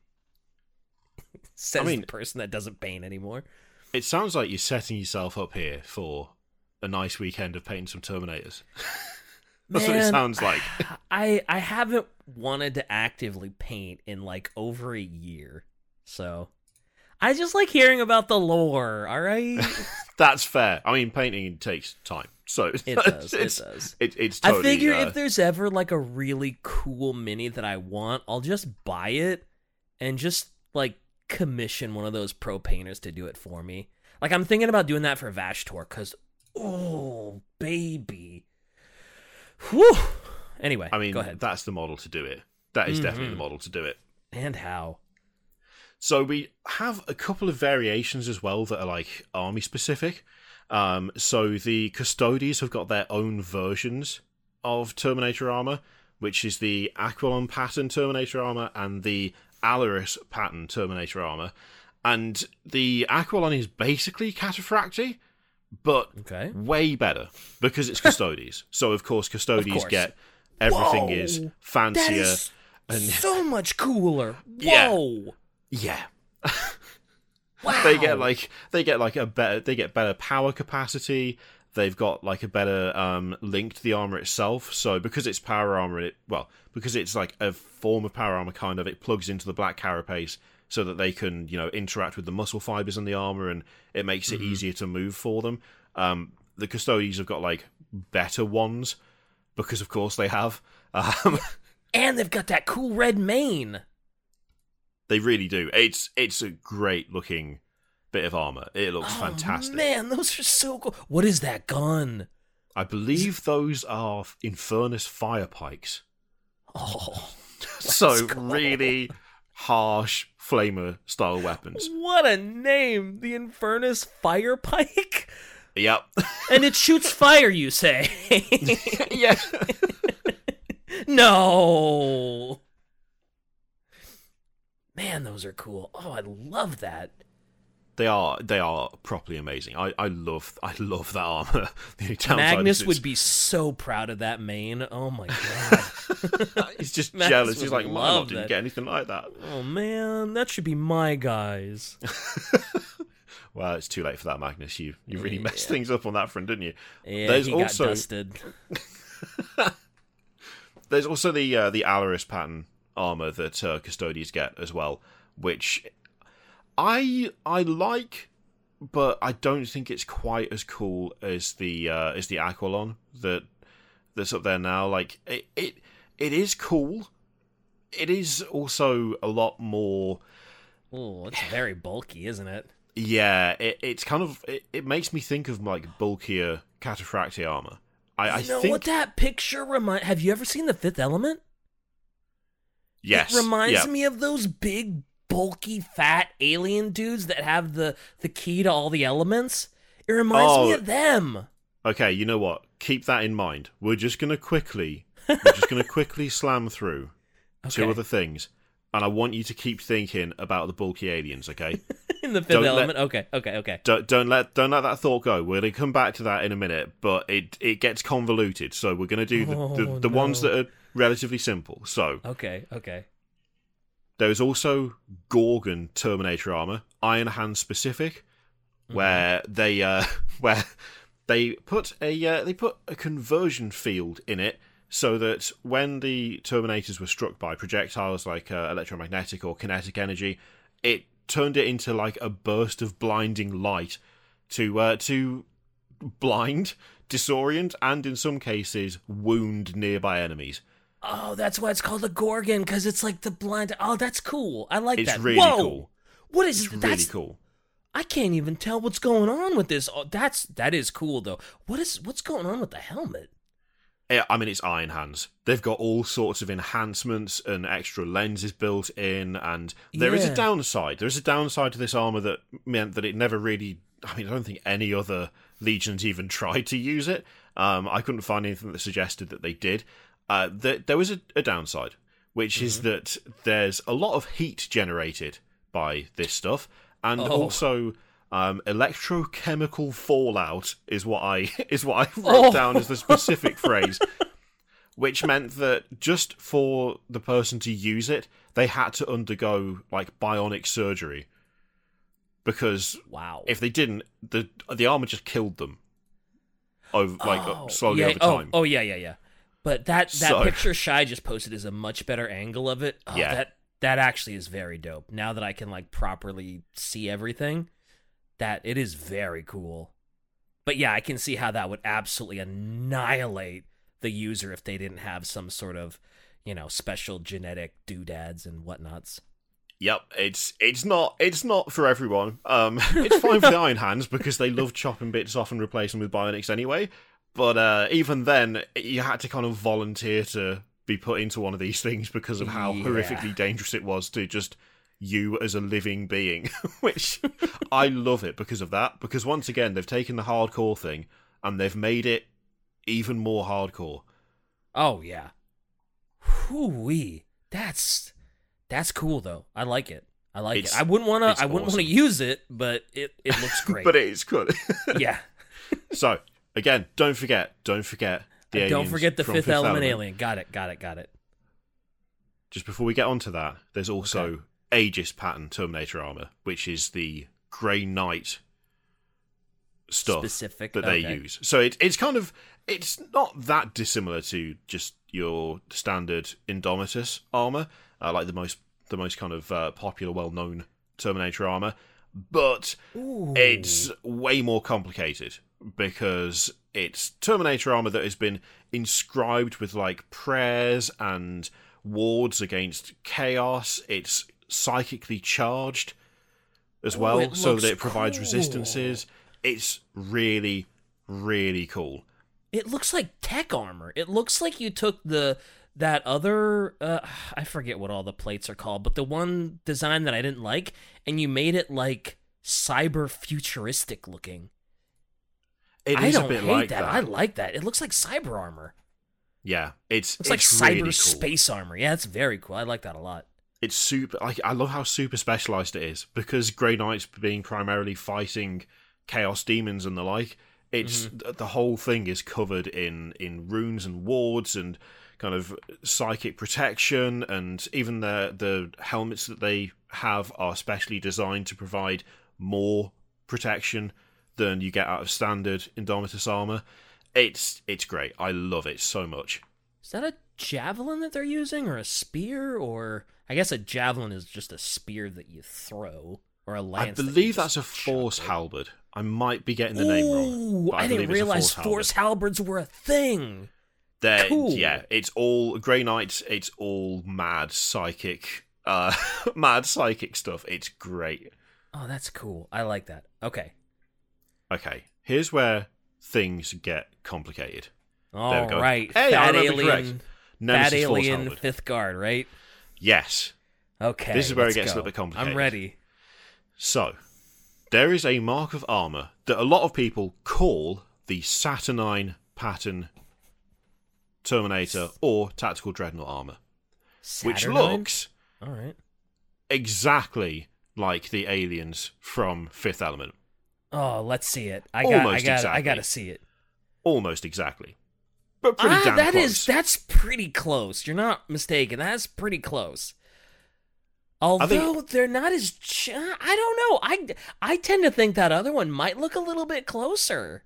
Says I mean- the person that doesn't paint anymore. It sounds like you're setting yourself up here for a nice weekend of painting some Terminators. That's what it sounds like. I I haven't wanted to actively paint in like over a year, so I just like hearing about the lore. All right, That's fair. I mean, painting takes time, so it does. It does. It, it's totally. I figure uh, if there's ever like a really cool mini that I want, I'll just buy it and just like commission one of those pro painters to do it for me. Like I'm thinking about doing that for Vashtor because oh baby, whew. Anyway, I mean, go ahead. that's the model to do it. That is definitely Mhm. the model to do it. and how? So we have a couple of variations as well that are like army specific. Um, so the Custodes have got their own versions of Terminator armor, which is the Aquilon pattern Terminator armor and the Alaris pattern Terminator armor. And the Aquilon is basically Cataphracti, but Okay. way better because it's Custodes. so of course Custodes course. get everything Whoa, is fancier. is and- so much cooler. Yeah. Whoa. yeah, Wow. they get like they get like a better they get better power capacity they've got like a better um link to the armor itself. So because it's power armor it well because it's like a form of power armor kind of it plugs into the black carapace so that they can you know interact with the muscle fibers in the armor and it makes it easier to move for them. Um the custodes have got like better ones because of course they have. Um and they've got that cool red mane. they really do. It's it's a great looking bit of armor it looks Oh, fantastic Man, those are so cool. What is that gun? I believe those are Infernus fire pikes. Oh, So go. really harsh flamer style weapons. what a name! The Infernus Fire Pike, Yep. and it shoots fire. You say? yeah. no. Man, those are cool. Oh, I love that. They are they are properly amazing. I, I love I love that armor. The Magnus would be so proud of that mane. Oh my god. He's just jealous. He's like, my love didn't get anything like that. oh man, that should be my guys. Well, it's too late for that, Magnus. You you really messed things up on that front, didn't you? Yeah, There's he also- got dusted. There's also the uh, the Alaris pattern armor that uh, Custodes get as well, which I I like, but I don't think it's quite as cool as the uh, as the Aquilon that that's up there now. Like it it it is cool. It is also a lot more. Oh, it's very bulky, isn't it? Yeah, it, it's kind of it, it makes me think of like bulkier Cataphracti armor. I, I know think what that picture remind? Have you ever seen The Fifth Element? yes, It reminds yeah. me of those big, bulky, fat alien dudes that have the the key to all the elements. It reminds me Oh. of them. Okay, you know what? Keep that in mind. We're just gonna quickly, we're just gonna quickly slam through two other things, and I want you to keep thinking about the bulky aliens. Okay, In The 5th Don't let- Element. Okay, okay, okay. don't don't let don't let that thought go. We're gonna come back to that in a minute, but it it gets convoluted. So we're gonna do the the, Oh, the ones no. that are relatively simple. So Okay, okay. There is also Gorgon Terminator armor, Iron Hand specific, Mm-hmm. where they uh, where they put a uh, they put a conversion field in it so that when the Terminators were struck by projectiles like uh, electromagnetic or kinetic energy, it turned it into like a burst of blinding light to uh, to blind, disorient, and in some cases wound nearby enemies. Oh, that's why it's called a Gorgon because it's like the blind. Oh, that's cool. I like It's that. really Whoa! cool. What is It's that's? really cool. I can't even tell what's going on with this. Oh, that's that is cool though. What is what's going on with the helmet? Yeah, I mean, it's Iron Hands. They've got all sorts of enhancements and extra lenses built in, and there is Yeah. a downside. There is a downside to this armor that meant that it never really. I mean, I don't think any other legions even tried to use it. Um, I couldn't find anything that suggested that they did. Uh, there, there was a, a downside, which is that there's a lot of heat generated by this stuff, and Oh. also um, electrochemical fallout is what I is what I wrote Oh. down as the specific phrase, which meant that just for the person to use it, they had to undergo like bionic surgery because Wow. if they didn't, the the armor just killed them over like Oh, slowly yeah, over oh, time. Oh, yeah, yeah, yeah. But that that So- picture Shy just posted is a much better angle of it. Oh, Yeah. That that actually is very dope. Now that I can like properly see everything, that it is very cool. But yeah, I can see how that would absolutely annihilate the user if they didn't have some sort of, you know, special genetic doodads and whatnots. Yep, it's it's not it's not for everyone. Um, it's fine for the Iron Hands because they love chopping bits off and replacing them with bionics anyway. But uh, even then, you had to kind of volunteer to be put into one of these things because of how Yeah. horrifically dangerous it was to just you as a living being. Which I love it because of that. Because once again, they've taken the hardcore thing and they've made it even more hardcore. Oh yeah. Whoo-wee. That's that's cool though. I like it. I like It's- it. I wouldn't want to. I wouldn't want to use it, but it it looks great. but it is good. yeah. so again, don't forget, don't forget the Don't forget the from fifth, element, alien. Got it. Got it. Got it. Just before we get onto that, there's also Aegis pattern Terminator armor, which is the Grey Knight stuff Specific that they okay. use. So it, it's kind of it's not that dissimilar to just your standard Indomitus armor, uh, like the most the most kind of uh, popular, well known Terminator armor, but Ooh. it's way more complicated because it's Terminator armor that has been inscribed with like prayers and wards against chaos. It's psychically charged as Oh, well, it so that it provides cool. resistances. It's really, really cool. It looks like tech armor. It looks like you took the that other uh, I forget what all the plates are called, but the one design that I didn't like, and you made it like cyber futuristic looking. It I don't hate like that. that. I like that. It looks like cyber armor. yeah, it's Looks like cyber really cool. space armor. Yeah, it's very cool. I like that a lot. it's super like I love how super specialized it is because Grey Knight's being primarily fighting chaos demons and the like. It's mm-hmm. th- the whole thing is covered in in runes and wards and kind of psychic protection and even the the helmets that they have are specially designed to provide more protection than you get out of standard Indomitus armor. It's it's great. I love it so much. Is that a javelin that they're using, or a spear, or I guess a javelin is just a spear that you throw, or a I lance. that you believe just that's a force halberd. I might be getting the name wrong. Ooh, but I, didn't believe it's a realize force force halberds were a thing. They're- Cool. Yeah, it's all Grey Knights. It's all mad psychic, uh, mad psychic stuff. It's great. Oh, that's cool. I like that. Okay. Okay, here's where things get complicated. All There we go. right. Hey, Fat alien. Fat alien fifth guard, right? Yes. Okay. This is where it gets a little bit complicated. I'm ready. So, there is a mark of armor that a lot of people call the Saturnine pattern Terminator or Tactical Dreadnought armor, which looks All right. exactly like the aliens from Fifth Element. Oh, let's see it. I got. I Almost got. I exactly. got to see it. Almost exactly. But pretty ah, damn that close. is- that's pretty close. You're not mistaken. That's pretty close. Although they're not as, ch- I don't know. I I tend to think that other one might look a little bit closer.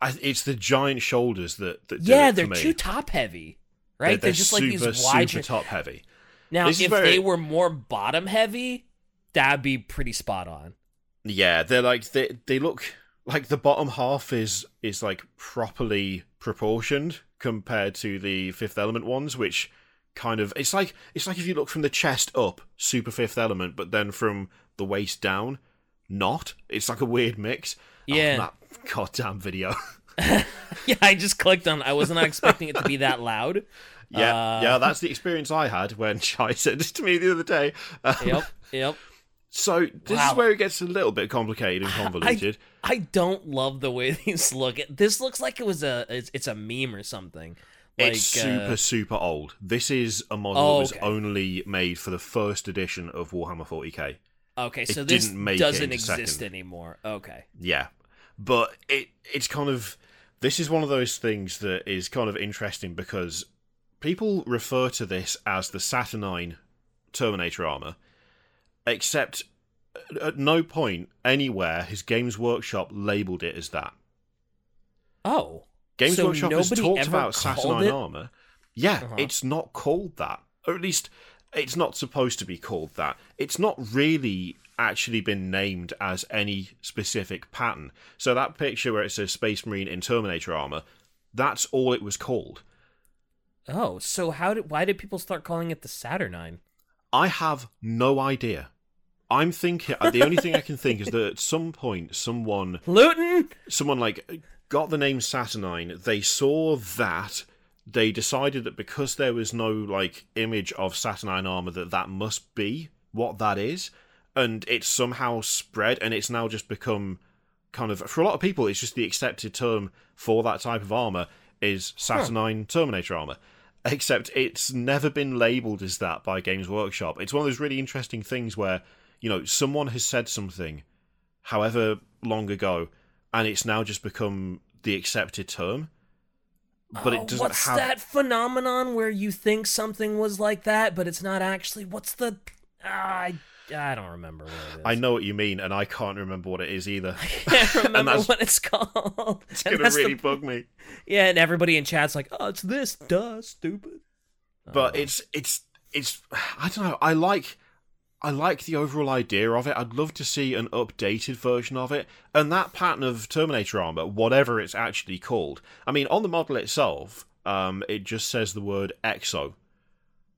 I, it's the giant shoulders that, that yeah, they're too top heavy, right? They're, just super, like these wide. super top heavy. now, this if very- they were more bottom heavy, that'd be pretty spot on. Yeah, they're like they they look like the bottom half is is like properly proportioned compared to the Fifth Element ones, which kind of it's like it's like if you look from the chest up, super Fifth Element, but then from the waist down, not. It's like a weird mix. Oh, Yeah. that goddamn video. Yeah, I just clicked on. I was not expecting it to be that loud. yeah, Uh, yeah, that's the experience I had when Chai said this to me the other day. Um, Yep, yep. So this Wow. is where it gets a little bit complicated and convoluted. I don't love the way these look. This looks like it was a it's, it's a meme or something. it's super uh, super old. This is a model Oh, that was only made for the first edition of Warhammer 40k. Okay, it so this didn't make doesn't exist second. anymore. Okay. Yeah, but it it's kind of this is one of those things that is kind of interesting because people refer to this as the Saturnine Terminator armor, except at- no point anywhere has Games Workshop labeled it as that. Oh. Games So Workshop has talked about Saturnine armor. Yeah, Uh-huh. it's not called that. Or at least it's not supposed to be called that. It's not really actually been named as any specific pattern. So that picture where it says Space Marine in Terminator armor, that's all it was called. Oh, so how did why did people start calling it the Saturnine? I have no idea. I'm thinking uh, the only thing I can think is that at some point someone Luton? someone like got the name Saturnine. They saw that. They decided that because there was no like image of Saturnine armor, that that must be what that is, and it's somehow spread, and it's now just become kind of for a lot of people, it's just the accepted term for that type of armor is Saturnine Terminator armor. Except it's never been labeled as that by Games Workshop. It's one of those really interesting things where you know someone has said something, however long ago, and it's now just become the accepted term. But Oh, it doesn't what's have. that phenomenon where you think something was like that, but it's not actually? What's the? Ah, I I don't remember what it is. I know what you mean, and I can't remember what it is either. I can't remember what it's called. It's gonna that's the- really bug me. yeah, and everybody in chat's like, "Oh, it's this, duh, stupid." But Oh. it's it's it's. I don't know. I like. I like the overall idea of it. I'd love to see an updated version of it. And that pattern of Terminator armor, whatever it's actually called. I mean, on the model itself, um, it just says the word EXO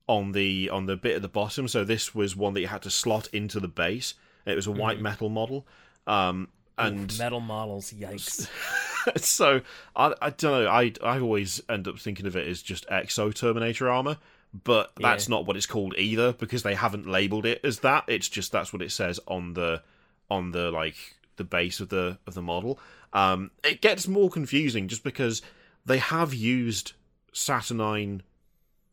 on the on the bit at the bottom. So this was one that you had to slot into the base. It was a white metal model. Um, and metal models, yikes! so I, I don't know. I I always end up thinking of it as just Exo Terminator armor, but that's Yeah. not what it's called either because they haven't labeled it as that. It's just that's what it says on the on the like the base of the of the model. Um, it gets more confusing just because they have used Saturnine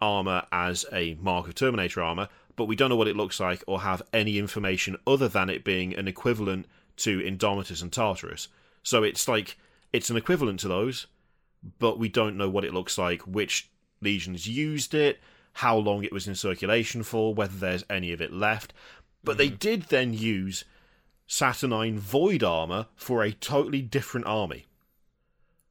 armor as a mark of Terminator armor, but we don't know what it looks like or have any information other than it being an equivalent to Indomitus and Tartarus. So it's like it's an equivalent to those, but we don't know what it looks like, which legions used it, how long it was in circulation for, whether there's any of it left. But they did then use Saturnine Void armor for a totally different army.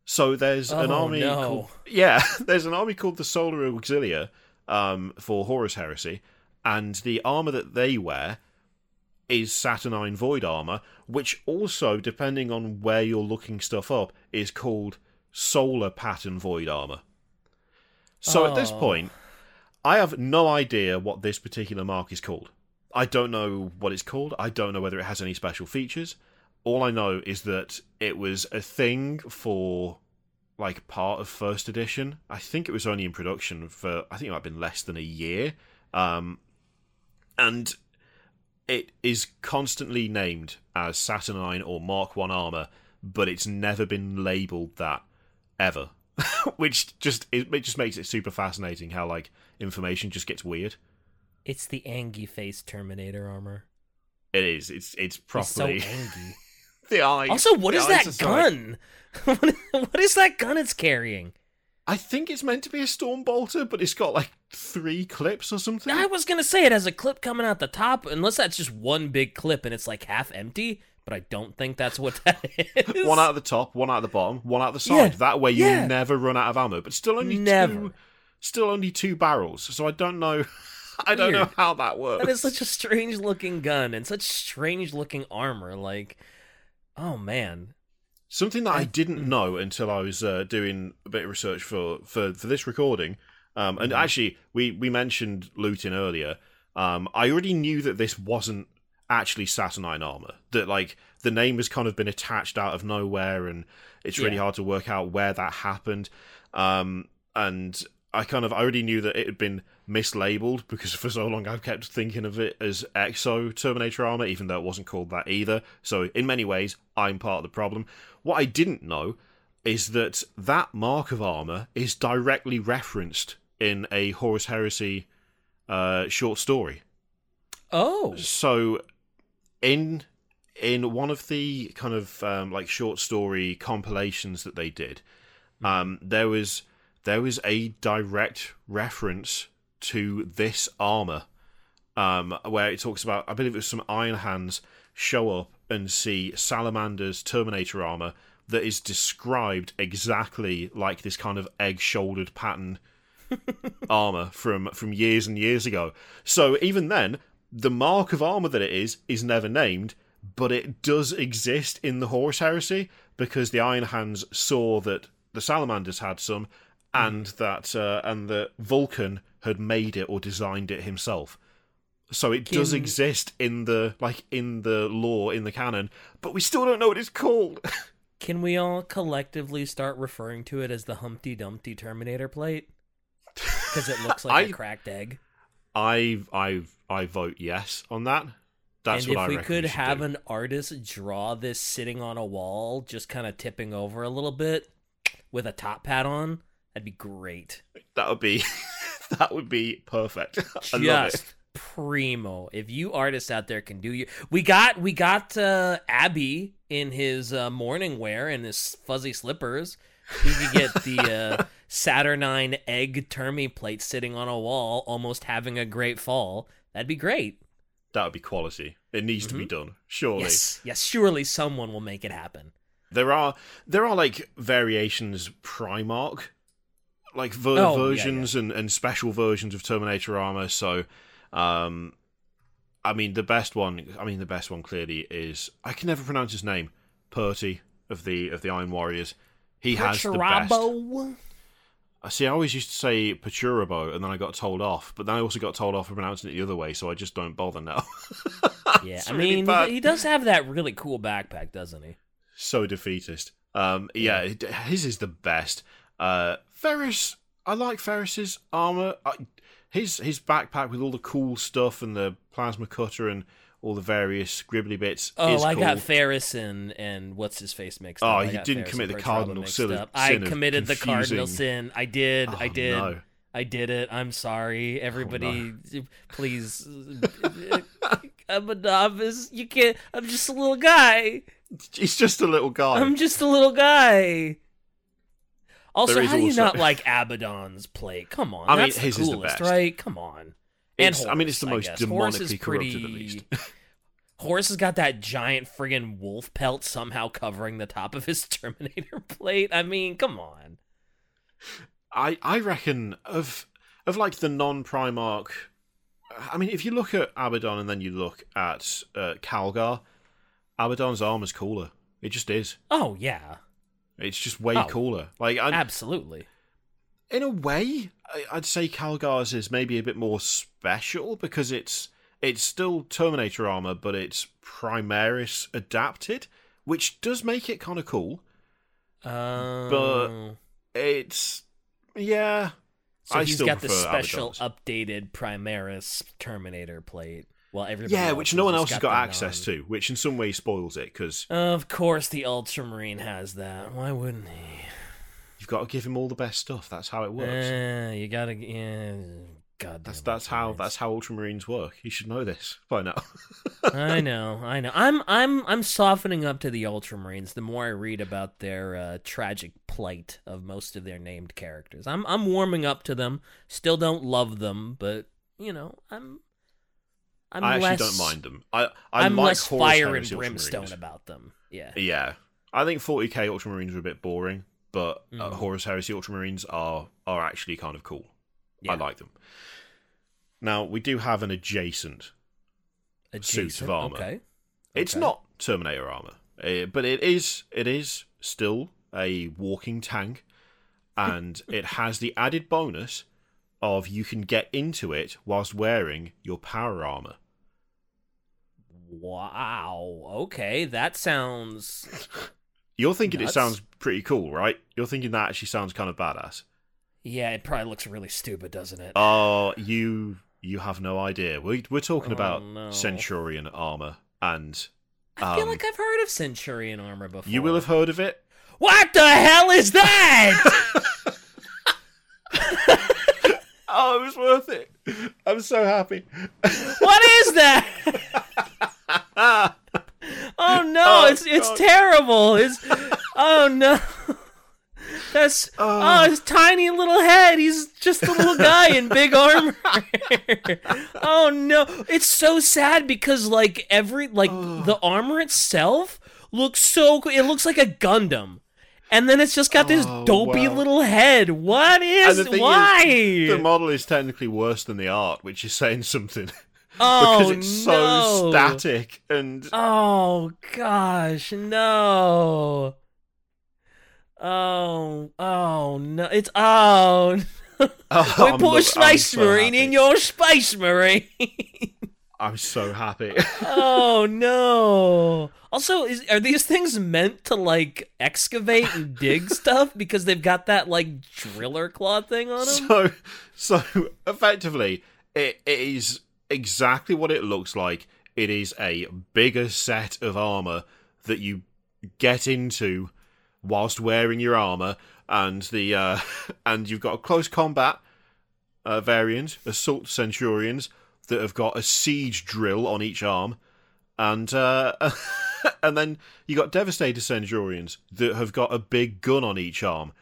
So there's an Oh, army no. called yeah, there's an army called the Solar Auxilia um, for Horus Heresy, and the armor that they wear is Saturnine Void armor, which also, depending on where you're looking stuff up, is called Solar Pattern Void armor. So at this Oh. point, I have no idea what this particular mark is called. I don't know what it's called. I don't know whether it has any special features. All I know is that it was a thing for like part of first edition. I think it was only in production for I think it might have been less than a year. Um, and it is constantly named as Saturnine or Mark One armor, but it's never been labeled that ever. Which just it, it just makes it super fascinating how like information just gets weird. It's the Angie face Terminator armor. It is. It's it's properly so Angie. the eye. Also, what is that are so, like- gun? What- what is that gun it's carrying? I think it's meant to be a storm bolter, but it's got like three clips or something. I was gonna say it has a clip coming out the top, unless that's just one big clip and it's like half empty. But I don't think that's what that is. One out of the top, one out of the bottom, one out of the side. Yeah, That way you yeah. never run out of ammo. But still only Never. two. Still only two barrels. So I don't know. I don't know how that works. That is such a strange looking gun and such strange looking armor. Like, oh man, Something that I, I- didn't know until I was uh, doing a bit of research for for, for this recording. Um, and Mhm. actually, we we mentioned Lutin earlier. Um, I already knew that this wasn't actually Saturnine armor. That like the name has kind of been attached out of nowhere, and it's really Yeah. hard to work out where that happened. Um, and I kind of I already knew that it had been mislabeled because for so long I've kept thinking of it as Exo Terminator armor, even though it wasn't called that either. So in many ways, I'm part of the problem. What I didn't know is that that mark of armor is directly referenced in a Horus Heresy uh, short story. Oh, So, in in one of the kind of um, like short story compilations that they did, um, there was there was a direct reference to this armor, um, where it talks about I believe it was some Iron Hands show up and see Salamander's Terminator armor that is described exactly like this kind of egg shouldered pattern armor from from years and years ago. So even then, the mark of armor that it is is never named, but it does exist in the Horus Heresy because the Iron Hands saw that the Salamanders had some, and that uh, and that Vulcan had made it or designed it himself. So it does exist in the like in the lore in the canon, but we still don't know what it's called. can we all collectively start referring to it as the Humpty Dumpty Terminator plate? Because it looks like a I- cracked egg. I I I vote yes on that. That's and what if we could we have do. an artist draw this sitting on a wall, just kind of tipping over a little bit with a top hat on, that'd be great. that would be that would be perfect. I love it. Just primo. If you artists out there can do you, we got we got uh, Abby in his uh, morning wear and his fuzzy slippers. He could get the uh, Saturnine egg termy plate sitting on a wall, almost having a great fall. That'd be great. That would be quality. It needs to be done. Surely. Mm-hmm. Yes, yes. Surely someone will make it happen. There are there are like variations Primarch, like ver- Oh, yeah, versions And, and special versions of Terminator armor. So, um, I mean the best one. I mean the best one clearly is I can never pronounce his name. Purty of the of the Iron Warriors. He has the best. See. I always used to say Pachurabo, and then I got told off. But then I also got told off for pronouncing it the other way, so I just don't bother now. Yeah, I really mean, bad. he does have that really cool backpack, doesn't he? so defeatist. Um, yeah, his is the best. Uh, Ferrus, I like Ferrus's armor. I, his his backpack with all the cool stuff and the plasma cutter and all the various scribbly bits. Oh, I cool. got Ferrus and and what's his face mixed Oh, up. I you didn't Ferrus commit the cardinal sin up. I committed the cardinal sin. I did. I Oh, did. no. I did it. I'm sorry, oh, everybody. Please, I'm a novice. You can't. I'm just a little guy. He's just a little guy. I'm just a little guy. Also, how do you also- not like Abaddon's plate? Come on, I mean, that's his the is the coolest, best. right? Come on. And I mean, it's the most guess. Horus is demonically corrupted, at pretty- least. Horus has got that giant friggin' wolf pelt somehow covering the top of his Terminator plate. I mean, come on. I I reckon of of like the non Primarch. I mean, if you look at Abaddon and then you look at uh, Calgar, Abaddon's armor's cooler. It just is. Oh yeah, It's just way Oh. cooler. Like, I, absolutely. in a way, I'd say Calgar's is maybe a bit more special because it's it's still Terminator armor, but it's Primaris adapted, which does make it kind of cool. Um, But It's yeah. so I he's still got the special updated Primaris Terminator plate. Well, everybody Yeah, which no one else has got the access non- to, which in some way spoils it because Of course, the Ultramarine has that. Why wouldn't he? You've got to give him all the best stuff. That's how it works. Eh, you gotta, yeah. God, that's that's how that's how Ultramarines work. You should know this by now. I know, I know. I'm I'm I'm softening up to the Ultramarines the more I read about their uh, tragic plight of most of their named characters. I'm I'm warming up to them. Still don't love them, but you know, I'm I'm I actually less, don't mind them. I I I'm like less fire and brimstone about them. Yeah. Yeah, I think 40k Ultramarines are a bit boring, but uh, Mhm. Horus Heresy Ultramarines are are actually kind of cool. yeah. I like them. Now we do have an adjacent. Adjacent. suit of armor. Okay. It's Okay. not Terminator armor, uh, but it is it is still a walking tank, and it has the added bonus of you can get into it whilst wearing your power armor. Wow. Okay, that sounds. You're thinking Nuts. it sounds pretty cool, right? You're thinking that actually sounds kind of badass. Yeah, it probably looks really stupid, doesn't it? Oh, you you have no idea. We we're talking Oh, about no. Centurion armor, and I feel um, like I've heard of Centurion armor before. you will have heard of it. What the hell is that? Oh, it was worth it. I'm so happy. what is that? oh Oh, it's it's God. terrible. It's oh no. That's oh, oh. his tiny little head. He's just a little guy in big armor. oh no, it's so sad because like every like the armor itself looks so. It looks like a Gundam, and then it's just got this Oh, dopey wow. little head. What is And the thing why? is, the model is technically worse than the art, which is saying something oh because it's so static and Oh gosh, no. Oh, oh no. It's oh. Oh, we I'm put a space so marine happy. in your space marine. I'm so happy. oh no. Also, is are these things meant to like excavate and dig stuff because they've got that like driller claw thing on them? so, so effectively, it, it is exactly what it looks like. It is a bigger set of armor that you get into whilst wearing your armor, and the uh, and you've got a close combat uh, variant, assault centurions that have got a siege drill on each arm, and uh, and then you got devastator centurions that have got a big gun on each arm,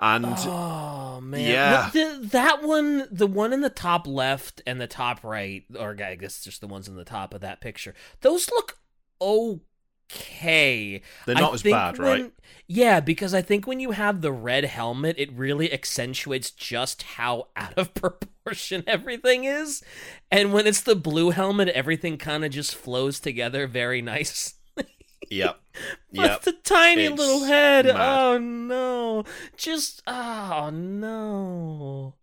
and Oh man, Yeah. The- that one, the one in the top left and the top right, or I guess just the ones in the top of that picture. Those look okay. they're not I as bad, when- right? Yeah, because I think when you have the red helmet, it really accentuates just how out of proportion everything is. And when it's the blue helmet, everything kind of just flows together very nice. Yep. But Yep. the tiny It's little head. mad. Oh no. Just oh no.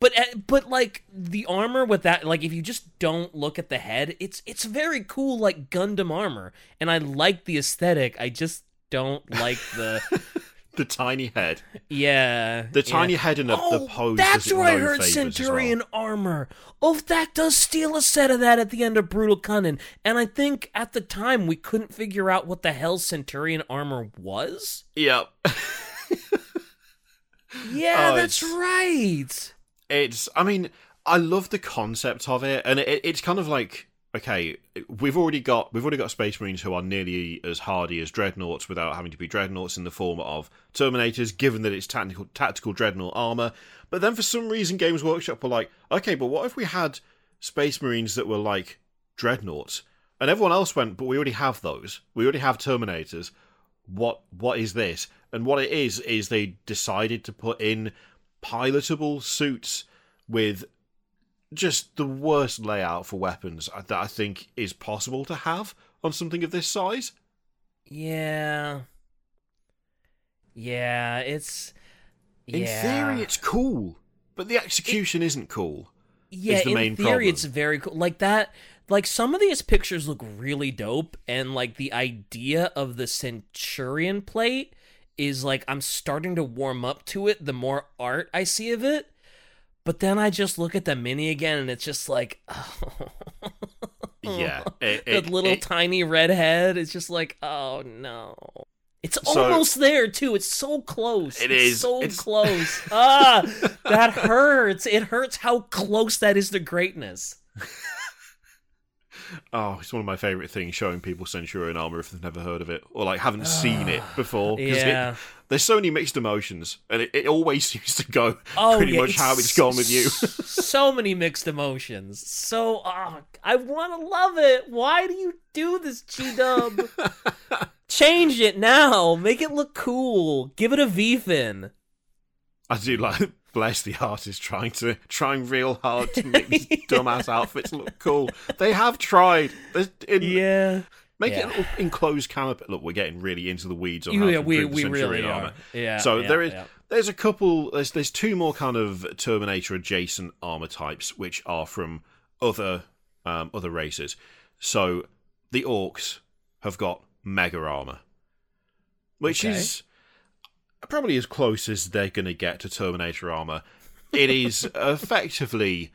But uh, but like the armor with that like if you just don't look at the head, it's it's very cool like Gundam armor and I like the aesthetic. I just don't like the The tiny head. yeah. The yeah. tiny head and the, Oh, the pose. that's where I heard as well. Centurion armor. Oh, that does steal a set of that at the end of Brutal Cunning. And I think at the time we couldn't figure out what the hell Centurion armor was. Yep. Yeah, Oh, that's it's- right. It's. I mean, I love the concept of it, and it, it's kind of like okay, we've already got we've already got Space Marines who are nearly as hardy as dreadnoughts without having to be dreadnoughts in the form of Terminators, given that it's tactical tactical dreadnought armor. But then for some reason, Games Workshop were like, okay, but what if we had Space Marines that were like dreadnoughts? And everyone else went, but we already have those. We already have Terminators. What what is this? And what it is is they decided to put in pilotable suits with just the worst layout for weapons uh, that I think is possible to have on something of this size. Yeah. Yeah, it's In theory, it's cool, but the execution isn't cool. yeah, the in main theory problem. it's very cool. Like that like some of these pictures look really dope and like the idea of the Centurion plate is like I'm starting to warm up to it the more art I see of it. But then I just look at the mini again and it's just like oh. Yeah, it, the little it- tiny red head. It's just like, oh no. It's So- almost there too. It's so close. It It's is. so It's- close. ah, that hurts. It hurts how close that is to greatness. oh, it's one of my favorite things showing people Centurion armor if they've never heard of it or like haven't seen it before. 'cause it- Yeah. There's so many mixed emotions, and it, it always seems to go Oh, pretty yeah, much how it's gone with you. so many mixed emotions. So ah, I want to love it. Why do you do this, G Dub? Change it now. Make it look cool. Give it a V fin. I do like bless the artist trying to trying real hard to make these dumbass outfits look cool. They have tried. In, Yeah. Make Yeah. it an enclosed canopy. Look, we're getting really into the weeds on how yeah, to we the we really armor. are. Yeah. So yeah, there is there's a couple there's there's two more kind of Terminator adjacent armor types which are from other um, other races. So the orcs have got mega armor, which Okay. is probably as close as they're going to get to Terminator armor. It is effectively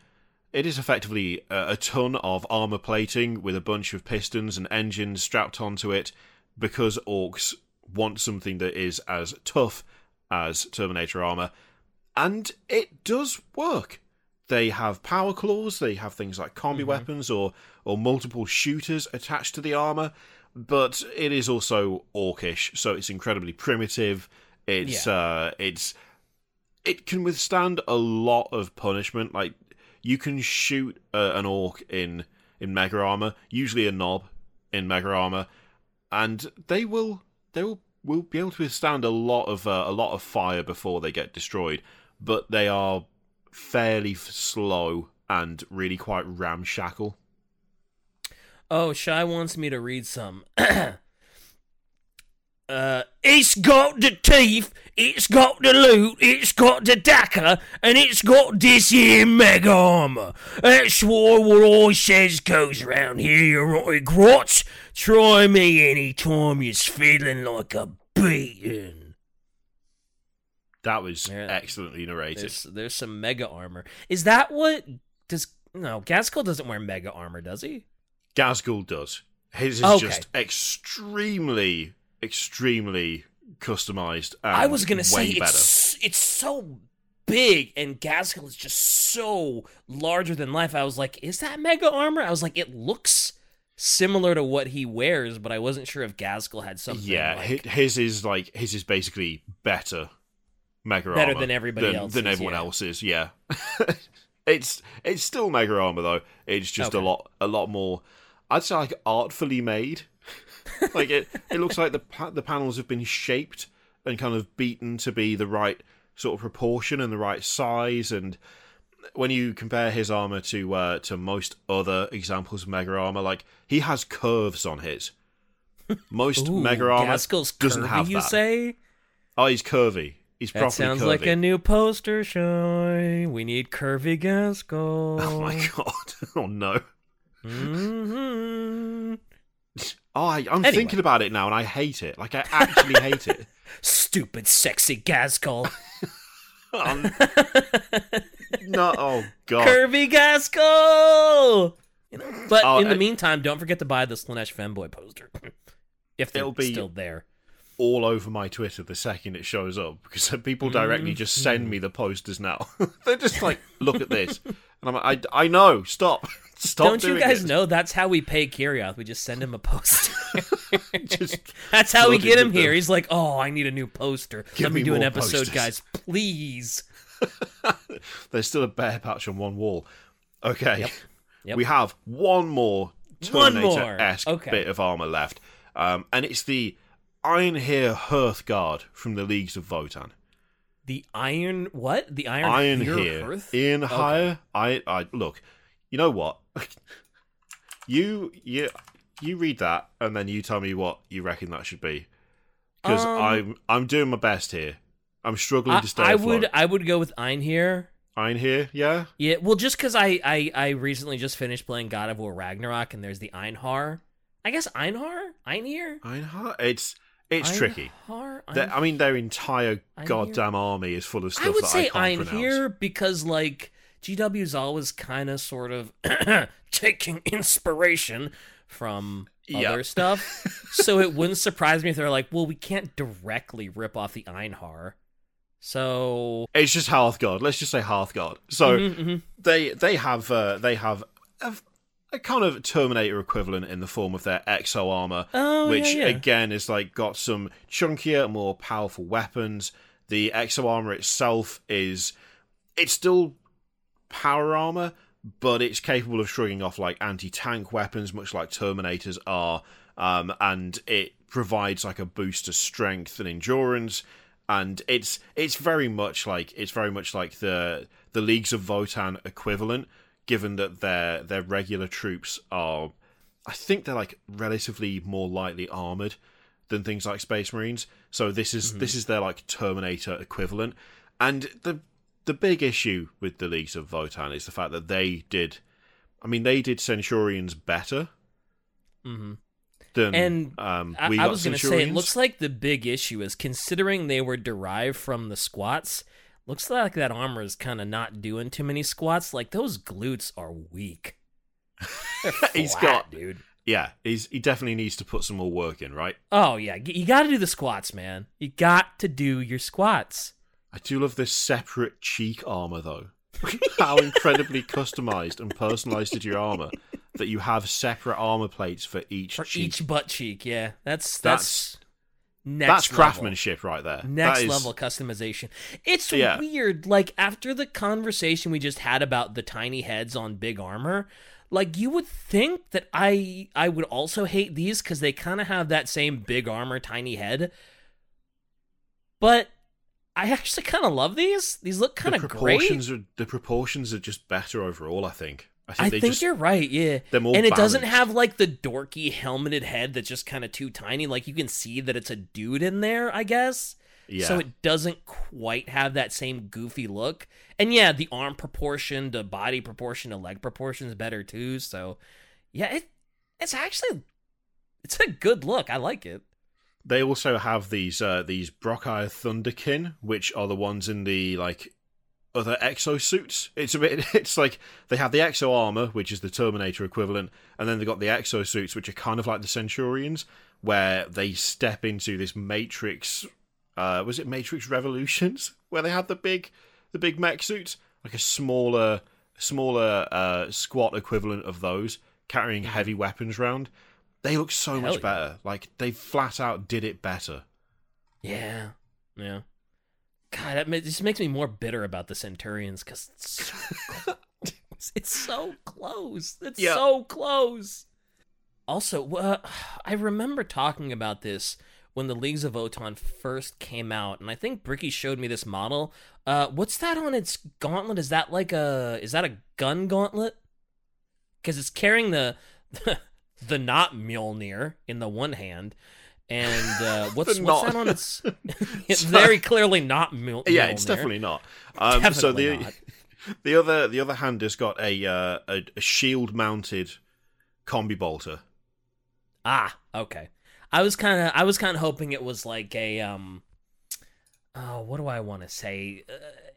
it is effectively a, a ton of armor plating with a bunch of pistons and engines strapped onto it because orcs want something that is as tough as Terminator armor, and it does work. They have power claws, they have things like combi weapons or or multiple shooters attached to the armor, but it is also orcish, so it's incredibly primitive. It's uh it's it can withstand a lot of punishment. Like you can shoot uh, an orc in in mega armor, usually a nob in mega armor, and they will they will will be able to withstand a lot of uh, a lot of fire before they get destroyed. But they are fairly slow and really quite ramshackle. Oh, Shy wants me to read some. uh, it's got the teeth, it's got the loot, it's got the dakka, and it's got this here mega armor. That's why what I says goes round here, you right grots. Try me any time you're feeling like a beating. That was Yeah. excellently narrated. There's, there's some mega armor. Is that what does? No, Ghazghkull doesn't wear mega armor, does he? Ghazghkull does. His is Okay. just extremely, extremely customized. And I was gonna say better. it's it's so big, and Ghazghkull is just so larger than life. I was like, is that mega armor? I was like, it looks similar to what he wears, but I wasn't sure if Ghazghkull had something. Yeah, like, his is like his is basically better, mega armor. Better than everybody else's, than everyone yeah. else's. Yeah, it's it's still mega armor though. It's just a lot a lot more. I'd say like artfully made. like it, it looks like the pa- the panels have been shaped and kind of beaten to be the right sort of proportion and the right size. And when you compare his armor to uh, to most other examples of mega armor, like he has curves on his. Most Ooh, mega armor Ghazghkull's doesn't curvy, have you say? Oh, he's curvy. He's That sounds curvy. like a new poster, Shy. We need curvy Ghazghkull. Oh my god! Oh no! hmm Oh, I, I'm Anyway. thinking about it now, and I hate it. Like I actually hate it. Stupid, sexy Ghazghkull. Um, no, oh god! Curvy Ghazghkull. You know, but Oh, in the I- meantime, don't forget to buy the Slaanesh Femboy poster if they're be- still there. All over my Twitter the second it shows up because people directly just send me the posters now. They're just like, "Look at this," and I'm like, "I, I know. Stop, stop." don't you guys it. know that's how we pay Kirioth? We just send him a poster. That's how we get him here. them. He's like, "Oh, I need a new poster. Give Let me me do an episode, posters." guys, please." There's still a bare patch on one wall. Okay. Yep. We have one more One more. Terminator-esque Okay. bit of armor left. Um, and it's the Iron Hearthguard from the Leagues of Votann. The iron what? The iron, Iron. Hearth? Okay. higher I I look, you know what? you you you read that and then you tell me what you reckon that should be. Because Um, I'm I'm doing my best here. I'm struggling I, to stay I afloat. would I would go with Ein here. Iron Here, yeah? Yeah, well, just because I, I I recently just finished playing God of War Ragnarok, and there's the Einhar. I guess Einhar, Einhir. Einhar it's it's tricky. Einhar? I mean, their entire goddamn army is full of stuff I would that say I can't pronounce. Einhir because like GW's always kind of sort of taking inspiration from other stuff. so it wouldn't surprise me if they're like, well, we can't directly rip off the Einhar. So It's just Hearthguard. Let's just say Hearthguard. So Mhm, mhm. they they have uh, they have a, a kind of Terminator equivalent in the form of their exo armor, Oh, which yeah, yeah. again is like got some chunkier, more powerful weapons. The exo armor itself is it's still power armor, but it's capable of shrugging off like anti-tank weapons, much like Terminators are, um, and it provides like a boost to strength and endurance. And it's it's very much like it's very much like the the leagues of Votann equivalent, given that their their regular troops are, I think they're like relatively more lightly armored than things like Space Marines. So this is this is their like Terminator equivalent. And the the big issue with the Leagues of Votann is the fact that they did I mean they did Centurions better Mhm. than And um I, we I was going to say, it looks like the big issue is considering they were derived from the squats. Looks like that armor is kind of not doing too many squats. Like those glutes are weak. They're He's flat, got- dude. Yeah, he's he definitely needs to put some more work in, right? Oh yeah, you got to do the squats, man. You got to do your squats. I do love this separate cheek armor though. How incredibly customized and personalized is your armor that you have separate armor plates for each For cheek. each butt cheek, yeah. That's That's- that's next That's level. craftsmanship right there. Next is- level customization. It's Yeah. weird. Like after the conversation we just had about the tiny heads on big armor, like you would think that I I would also hate these because they kind of have that same big armor tiny head. But I actually kind of love these. These look kind of great. are the proportions are just better overall. I think. I think I think just you're right. Yeah, and it doesn't have like the dorky helmeted head that's just kind of too tiny. Like you can see that it's a dude in there. I guess. yeah. So it doesn't quite have that same goofy look. And yeah, the arm proportion, the body proportion, the leg proportion is better too. So yeah, it it's actually it's a good look. I like it. They also have these uh, these Brôkhyr Thunderkyn, which are the ones in the like other exosuits. It's a bit. It's like they have the exo armor, which is the Terminator equivalent, and then they got the exosuits, which are kind of like the Centurions, where they step into this Matrix. Uh, was it Matrix Revolutions, where they had the big the big mech suits, like a smaller smaller uh, squat equivalent of those, carrying heavy weapons round. They look so Hell much yeah. better. Like they flat out did it better. Yeah, yeah. God, that just makes me more bitter about the Centurions because it's so close. It's so close. It's Yeah. so close. Also, uh, I remember talking about this when the Leagues of Votann first came out, and I think Bricky showed me this model. Uh, what's that on its gauntlet? Is that like a is that a gun gauntlet? Because it's carrying the the not Mjolnir in the one hand, and uh, what's what's not- that on its? it's very clearly not Mjol- Yeah, it's definitely not. Um, so the not. the other the other hand has got a uh, a, a shield mounted combi bolter. Ah, okay. I was kind of I was kind of hoping it was like a um oh, what do I want to say? Uh,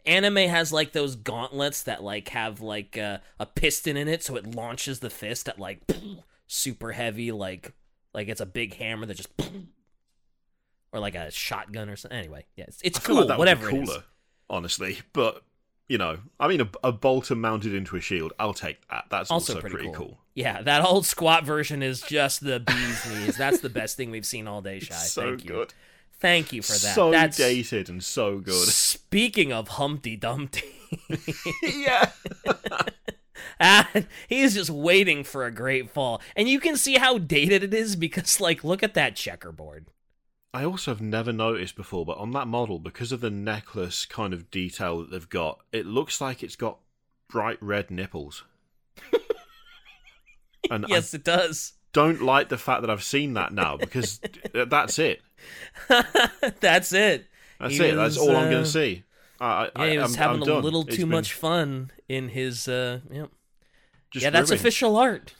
anime has like those gauntlets that like have like uh, a piston in it so it launches the fist at like super heavy like like it's a big hammer that just or like a shotgun or something. Anyway, yeah, it's, it's cool like whatever be it is. cooler, honestly. But you know, I mean, a, a bolter mounted into a shield. I'll take that. That's Also, also, pretty, cool. cool. Yeah, that old squat version is just the bee's knees. That's the best thing we've seen all day, Shy. So Thank you. good. Thank you for that. So That's dated and so good. Speaking of Humpty Dumpty, yeah. ah, he's just waiting for a great fall, and you can see how dated it is because, like, look at that checkerboard. I also have never noticed before, but on that model, because of the necklace kind of detail that they've got, it looks like it's got bright red nipples. and I Yes, it does. don't like the fact that I've seen that now because that's it. That's it. That's it. That's all I'm uh, going to see. I, I, Yeah, he was I'm- having I'm a done. little too been much fun in his. uh Yep. just Yeah, that's official art.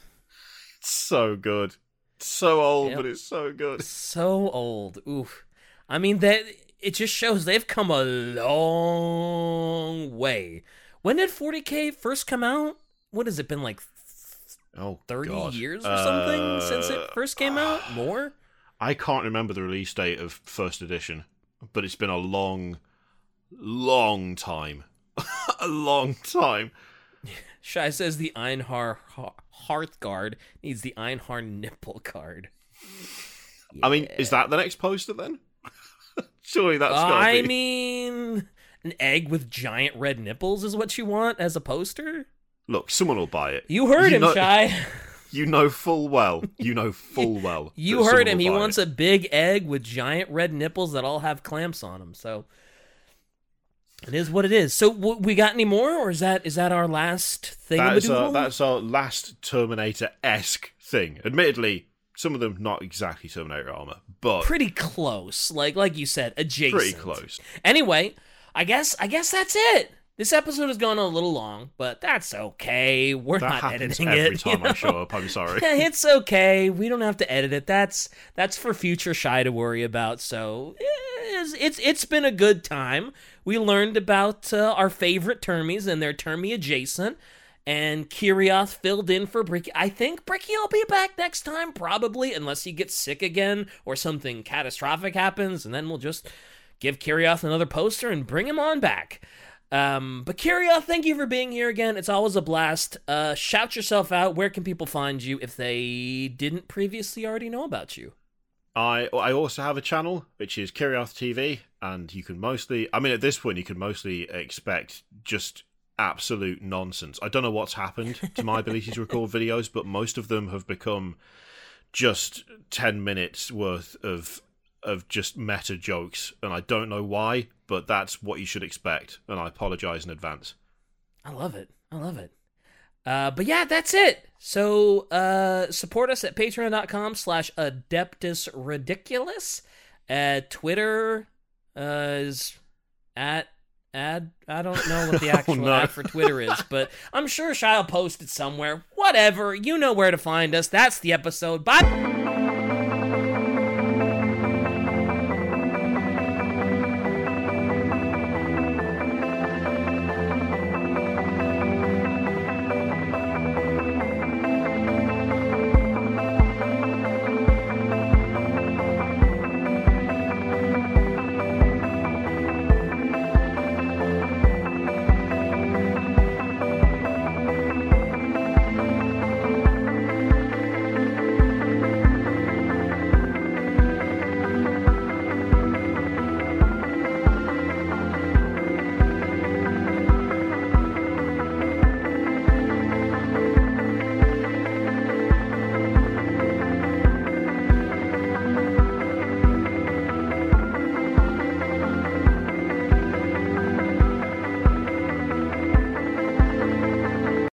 It's so good. So old, Yep. but it's so good. So old. Oof. I mean that it just shows they've come a long way. When did 40k first come out? What has it been like Oh, 30 God. years or something since Uh, it first came out? More? I can't remember the release date of first edition, but it's been a long, long time. a long time. Shy says the Einhar Hearthguard needs the Einhar nipple card. I mean, is that the next poster then? Surely that's I be. mean, an egg with giant red nipples is what you want as a poster? Look, someone will buy it. You heard You him, know- Shy. You know full well. You know full well. You heard him. He wants it. a big egg with giant red nipples that all have clamps on them. So it is what it is. So w- we got any more, or is that is that our last thing? That's our, that's our last Terminator esque thing. Admittedly, some of them not exactly Terminator armor, but pretty close. Like like you said, adjacent. pretty close. Anyway, I guess I guess that's it. This episode has gone a little long, but that's okay. We're That not editing every it. time you I show up. I'm sorry. It's okay. We don't have to edit it. That's that's for future shy to worry about. So eh, it's it's, been a good time. We learned about uh, our favorite termies and their termy adjacent, and Kirioth filled in for Bricky. I think Bricky will be back next time, probably, unless he gets sick again or something catastrophic happens, and then we'll just give Kirioth another poster and bring him on back. Um, but Kirioth, thank you for being here again. It's always a blast. Uh, shout yourself out. Where can people find you if they didn't previously already know about you? I I also have a channel which is Kirioth TV, and you can mostly, I mean, at this point, you can mostly expect just absolute nonsense. I don't know what's happened to my ability to record videos, but most of them have become just ten minutes worth of of just meta jokes, and I don't know why, but that's what you should expect, and I apologize in advance. I love it. I love it. Uh, but yeah, that's it. So uh, support us at patreon.com slash adeptus ridiculous. Uh, Twitter uh, is at ad. I don't know what the actual Oh, no. ad for Twitter is, but I'm sure Shia posted somewhere. Whatever. You know where to find us. That's the episode. Bye.